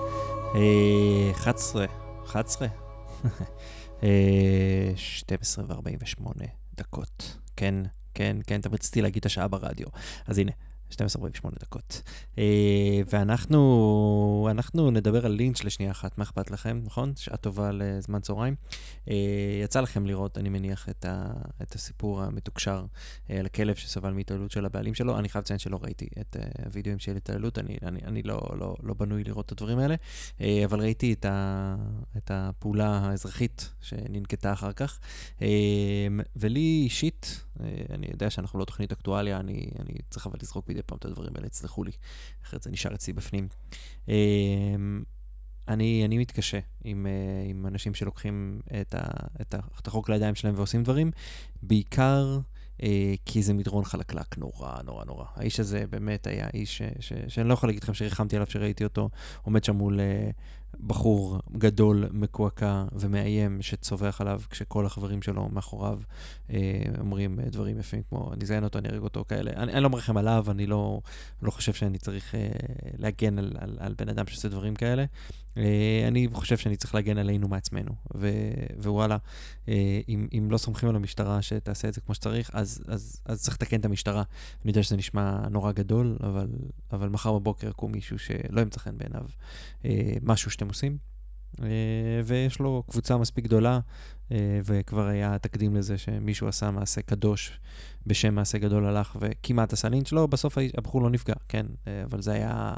אה, 11, 11? [laughs] אה, 12 ו-48 דקות. כן, כן, כן, רציתי להגיד את השעה ברדיו. אז הנה, 12:48 דקות. אה, ואנחנו אנחנו נדבר על לינץ' לשנייה אחת, מה אכפת לכם, נכון? שעה טובה לזמן צהריים. אה, יצא לכם לראות, אני מניח, את, ה, את הסיפור המתוקשר אה, על הכלב שסבל מהתעללות של הבעלים שלו. אני חייב לציין שלא ראיתי את הווידאוים של התעללות, אני, אני, אני לא, לא, לא בנוי לראות את הדברים האלה, אבל ראיתי את, ה, את הפעולה האזרחית שננקטה אחר כך. ולי אישית, אני יודע שאנחנו לא תוכנית אקטואליה, אני, אני צריך אבל לזרוק מדי פעם את הדברים האלה, תסלחו לי, אחרת זה נשאר אצלי בפנים. אה, אני, אני מתקשה עם, אה, עם אנשים שלוקחים את, ה, את, ה, את החוק לידיים שלהם ועושים דברים, בעיקר אה, כי זה מדרון חלקלק נורא, נורא, נורא. האיש הזה באמת היה איש ש, ש, שאני לא יכול להגיד לכם שריחמתי עליו שראיתי אותו, עומד שם מול אה, בחור גדול, מקועקע ומאיים שצווח עליו כשכל החברים שלו מאחוריו אה, אומרים אה, דברים יפים כמו, אני אזיין אותו, אני ארג אותו, כאלה. אני, אני לא מרחם עליו, אני לא, לא חושב שאני צריך אה, להגן על, על, על בן אדם שעושה דברים כאלה. אה, אני חושב שאני צריך להגן עלינו מעצמנו. ו, ווואלה, אה, אם, אם לא סומכים על המשטרה שתעשה את זה כמו שצריך, אז, אז, אז צריך לתקן את המשטרה. אני יודע שזה נשמע נורא גדול, אבל, אבל מחר בבוקר יקום מישהו שלא ימצא חן בעיניו אה, משהו שאתם עושים. ויש לו קבוצה מספיק גדולה, וכבר היה תקדים לזה שמישהו עשה מעשה קדוש בשם מעשה גדול הלך וכמעט עשה לינץ'. לא, בסוף הבחור לא נפגע, כן, אבל זה היה...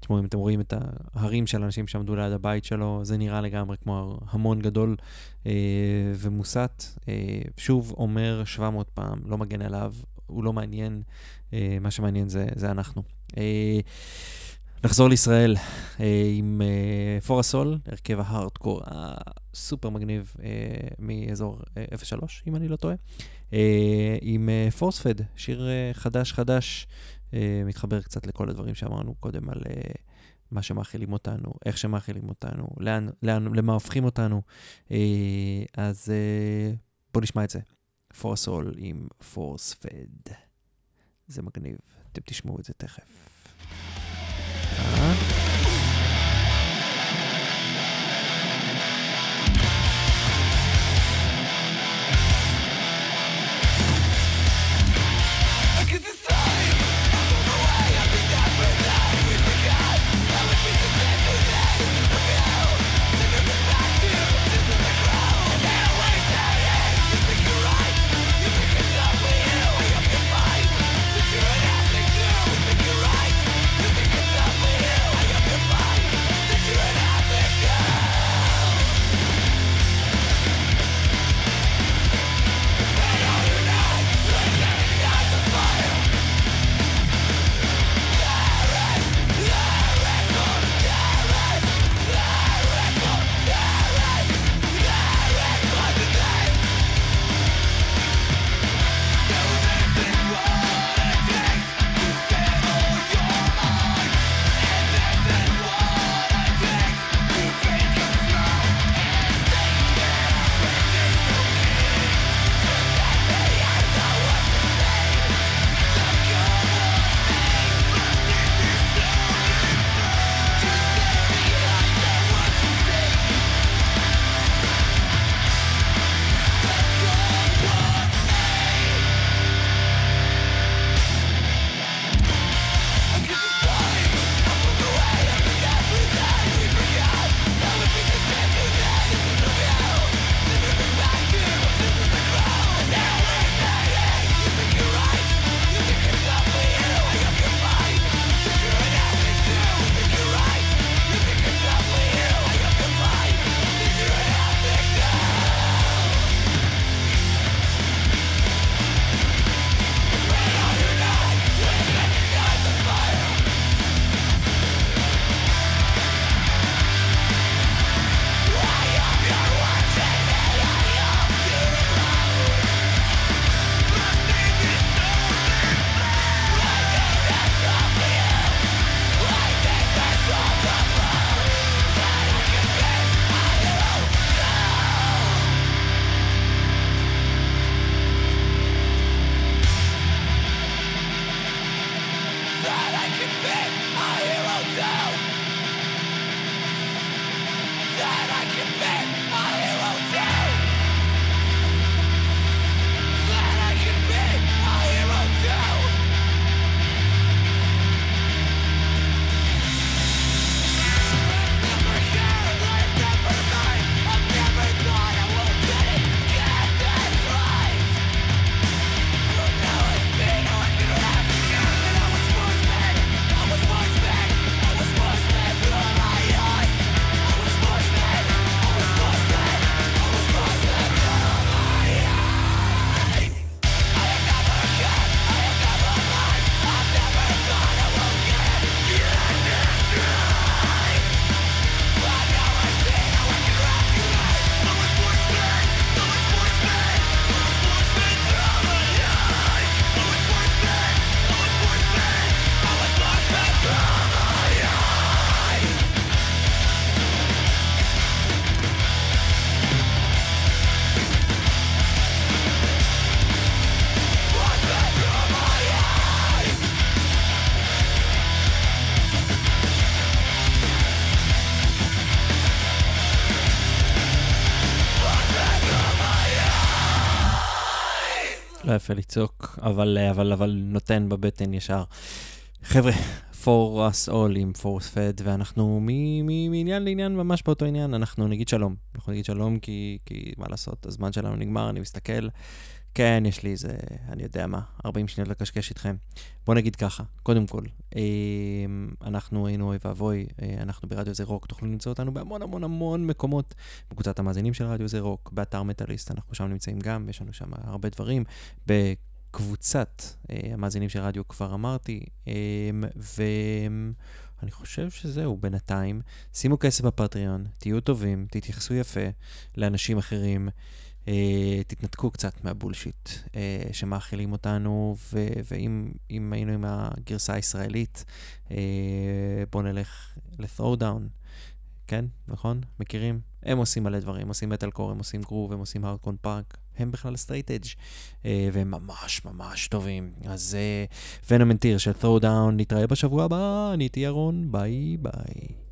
תשמעו, אם אתם רואים את ההרים של אנשים שעמדו ליד הבית שלו, זה נראה לגמרי כמו המון גדול אה, ומוסת. אה, שוב, אומר 700 פעם, לא מגן עליו, הוא לא מעניין, אה, מה שמעניין זה, זה אנחנו. אה, נחזור לישראל אה, עם אה, פורסול, הרכב ההארדקור הסופר מגניב אה, מאזור אה, 03, אם אני לא טועה, אה, עם אה, פורספד, שיר אה, חדש חדש, מתחבר קצת לכל הדברים שאמרנו קודם על אה, מה שמאכילים אותנו, איך שמאכילים אותנו, לאן, לאן, למה הופכים אותנו. אה, אז אה, בואו נשמע את זה. פורסול עם פורספד. זה מגניב, אתם תשמעו את זה תכף. יפה לצעוק, אבל, אבל, אבל נותן בבטן ישר. חבר'ה, for us all עם force fed, ואנחנו מעניין לעניין ממש באותו עניין, אנחנו נגיד שלום. אנחנו נגיד שלום כי, כי מה לעשות, הזמן שלנו נגמר, אני מסתכל. כן, יש לי איזה, אני יודע מה, 40 שניות לקשקש איתכם. בואו נגיד ככה, קודם כל, אה, אנחנו היינו אוי ואבוי, אה, אנחנו ברדיו זה רוק, תוכלו למצוא אותנו בהמון המון המון מקומות, בקבוצת המאזינים של רדיו זה רוק, באתר מטאליסט, אנחנו שם נמצאים גם, יש לנו שם הרבה דברים. בקבוצת אה, המאזינים של רדיו כבר אמרתי, אה, ואני חושב שזהו בינתיים. שימו כסף בפטריון, תהיו טובים, תתייחסו יפה לאנשים אחרים. Uh, תתנתקו קצת מהבולשיט uh, שמאכילים אותנו, ואם אם היינו עם הגרסה הישראלית, uh, בואו נלך ל-Throwdown, כן? נכון? מכירים? הם עושים מלא דברים, הם עושים מטאל קור, הם עושים גרוב, הם עושים hardcore punk, הם בכלל straight edge אה, והם ממש ממש טובים. אז Venom and Tears של Throwdown, נתראה בשבוע הבא, אני הייתי ירון, ביי ביי.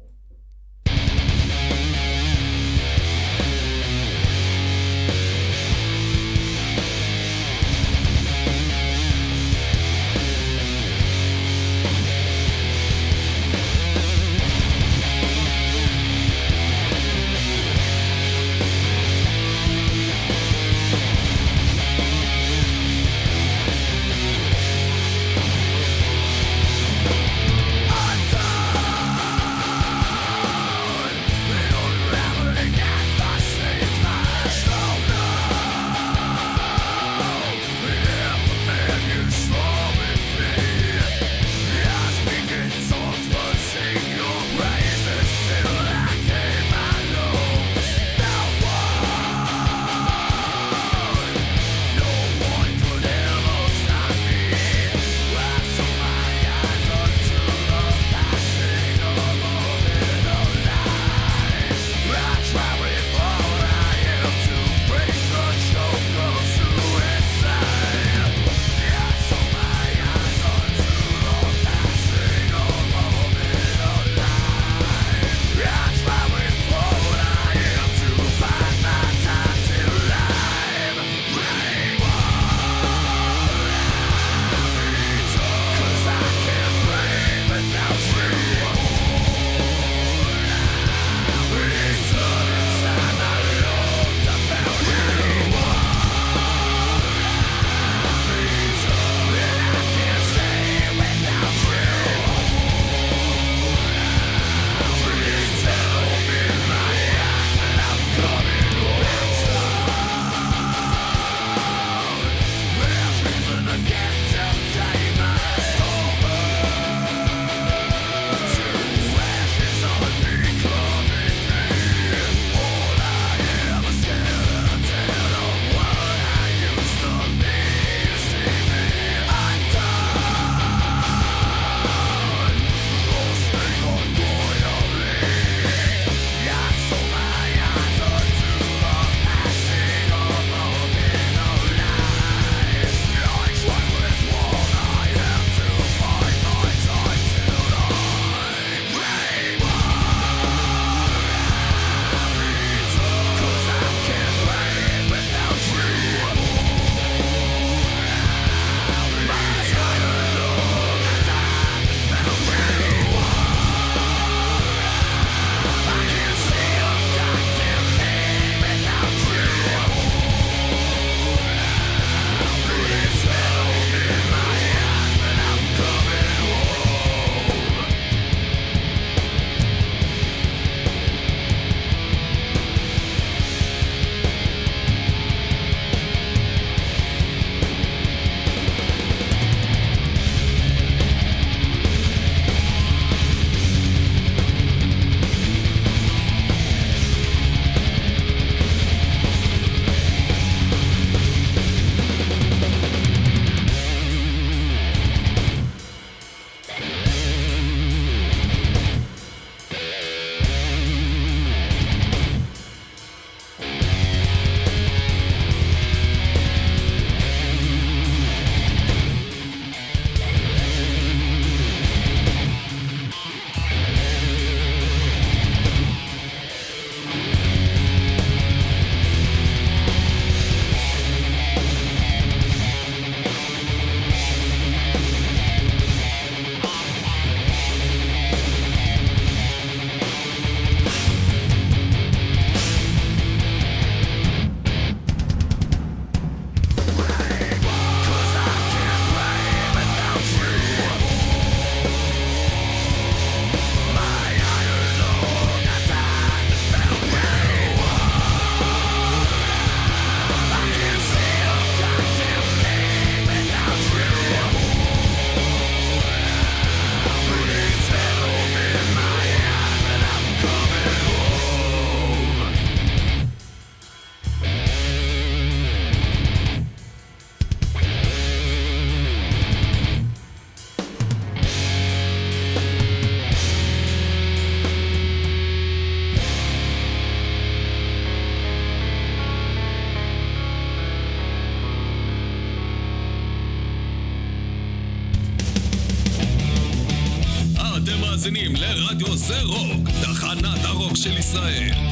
לרדיו זה רוק, תחנת הרוק של ישראל.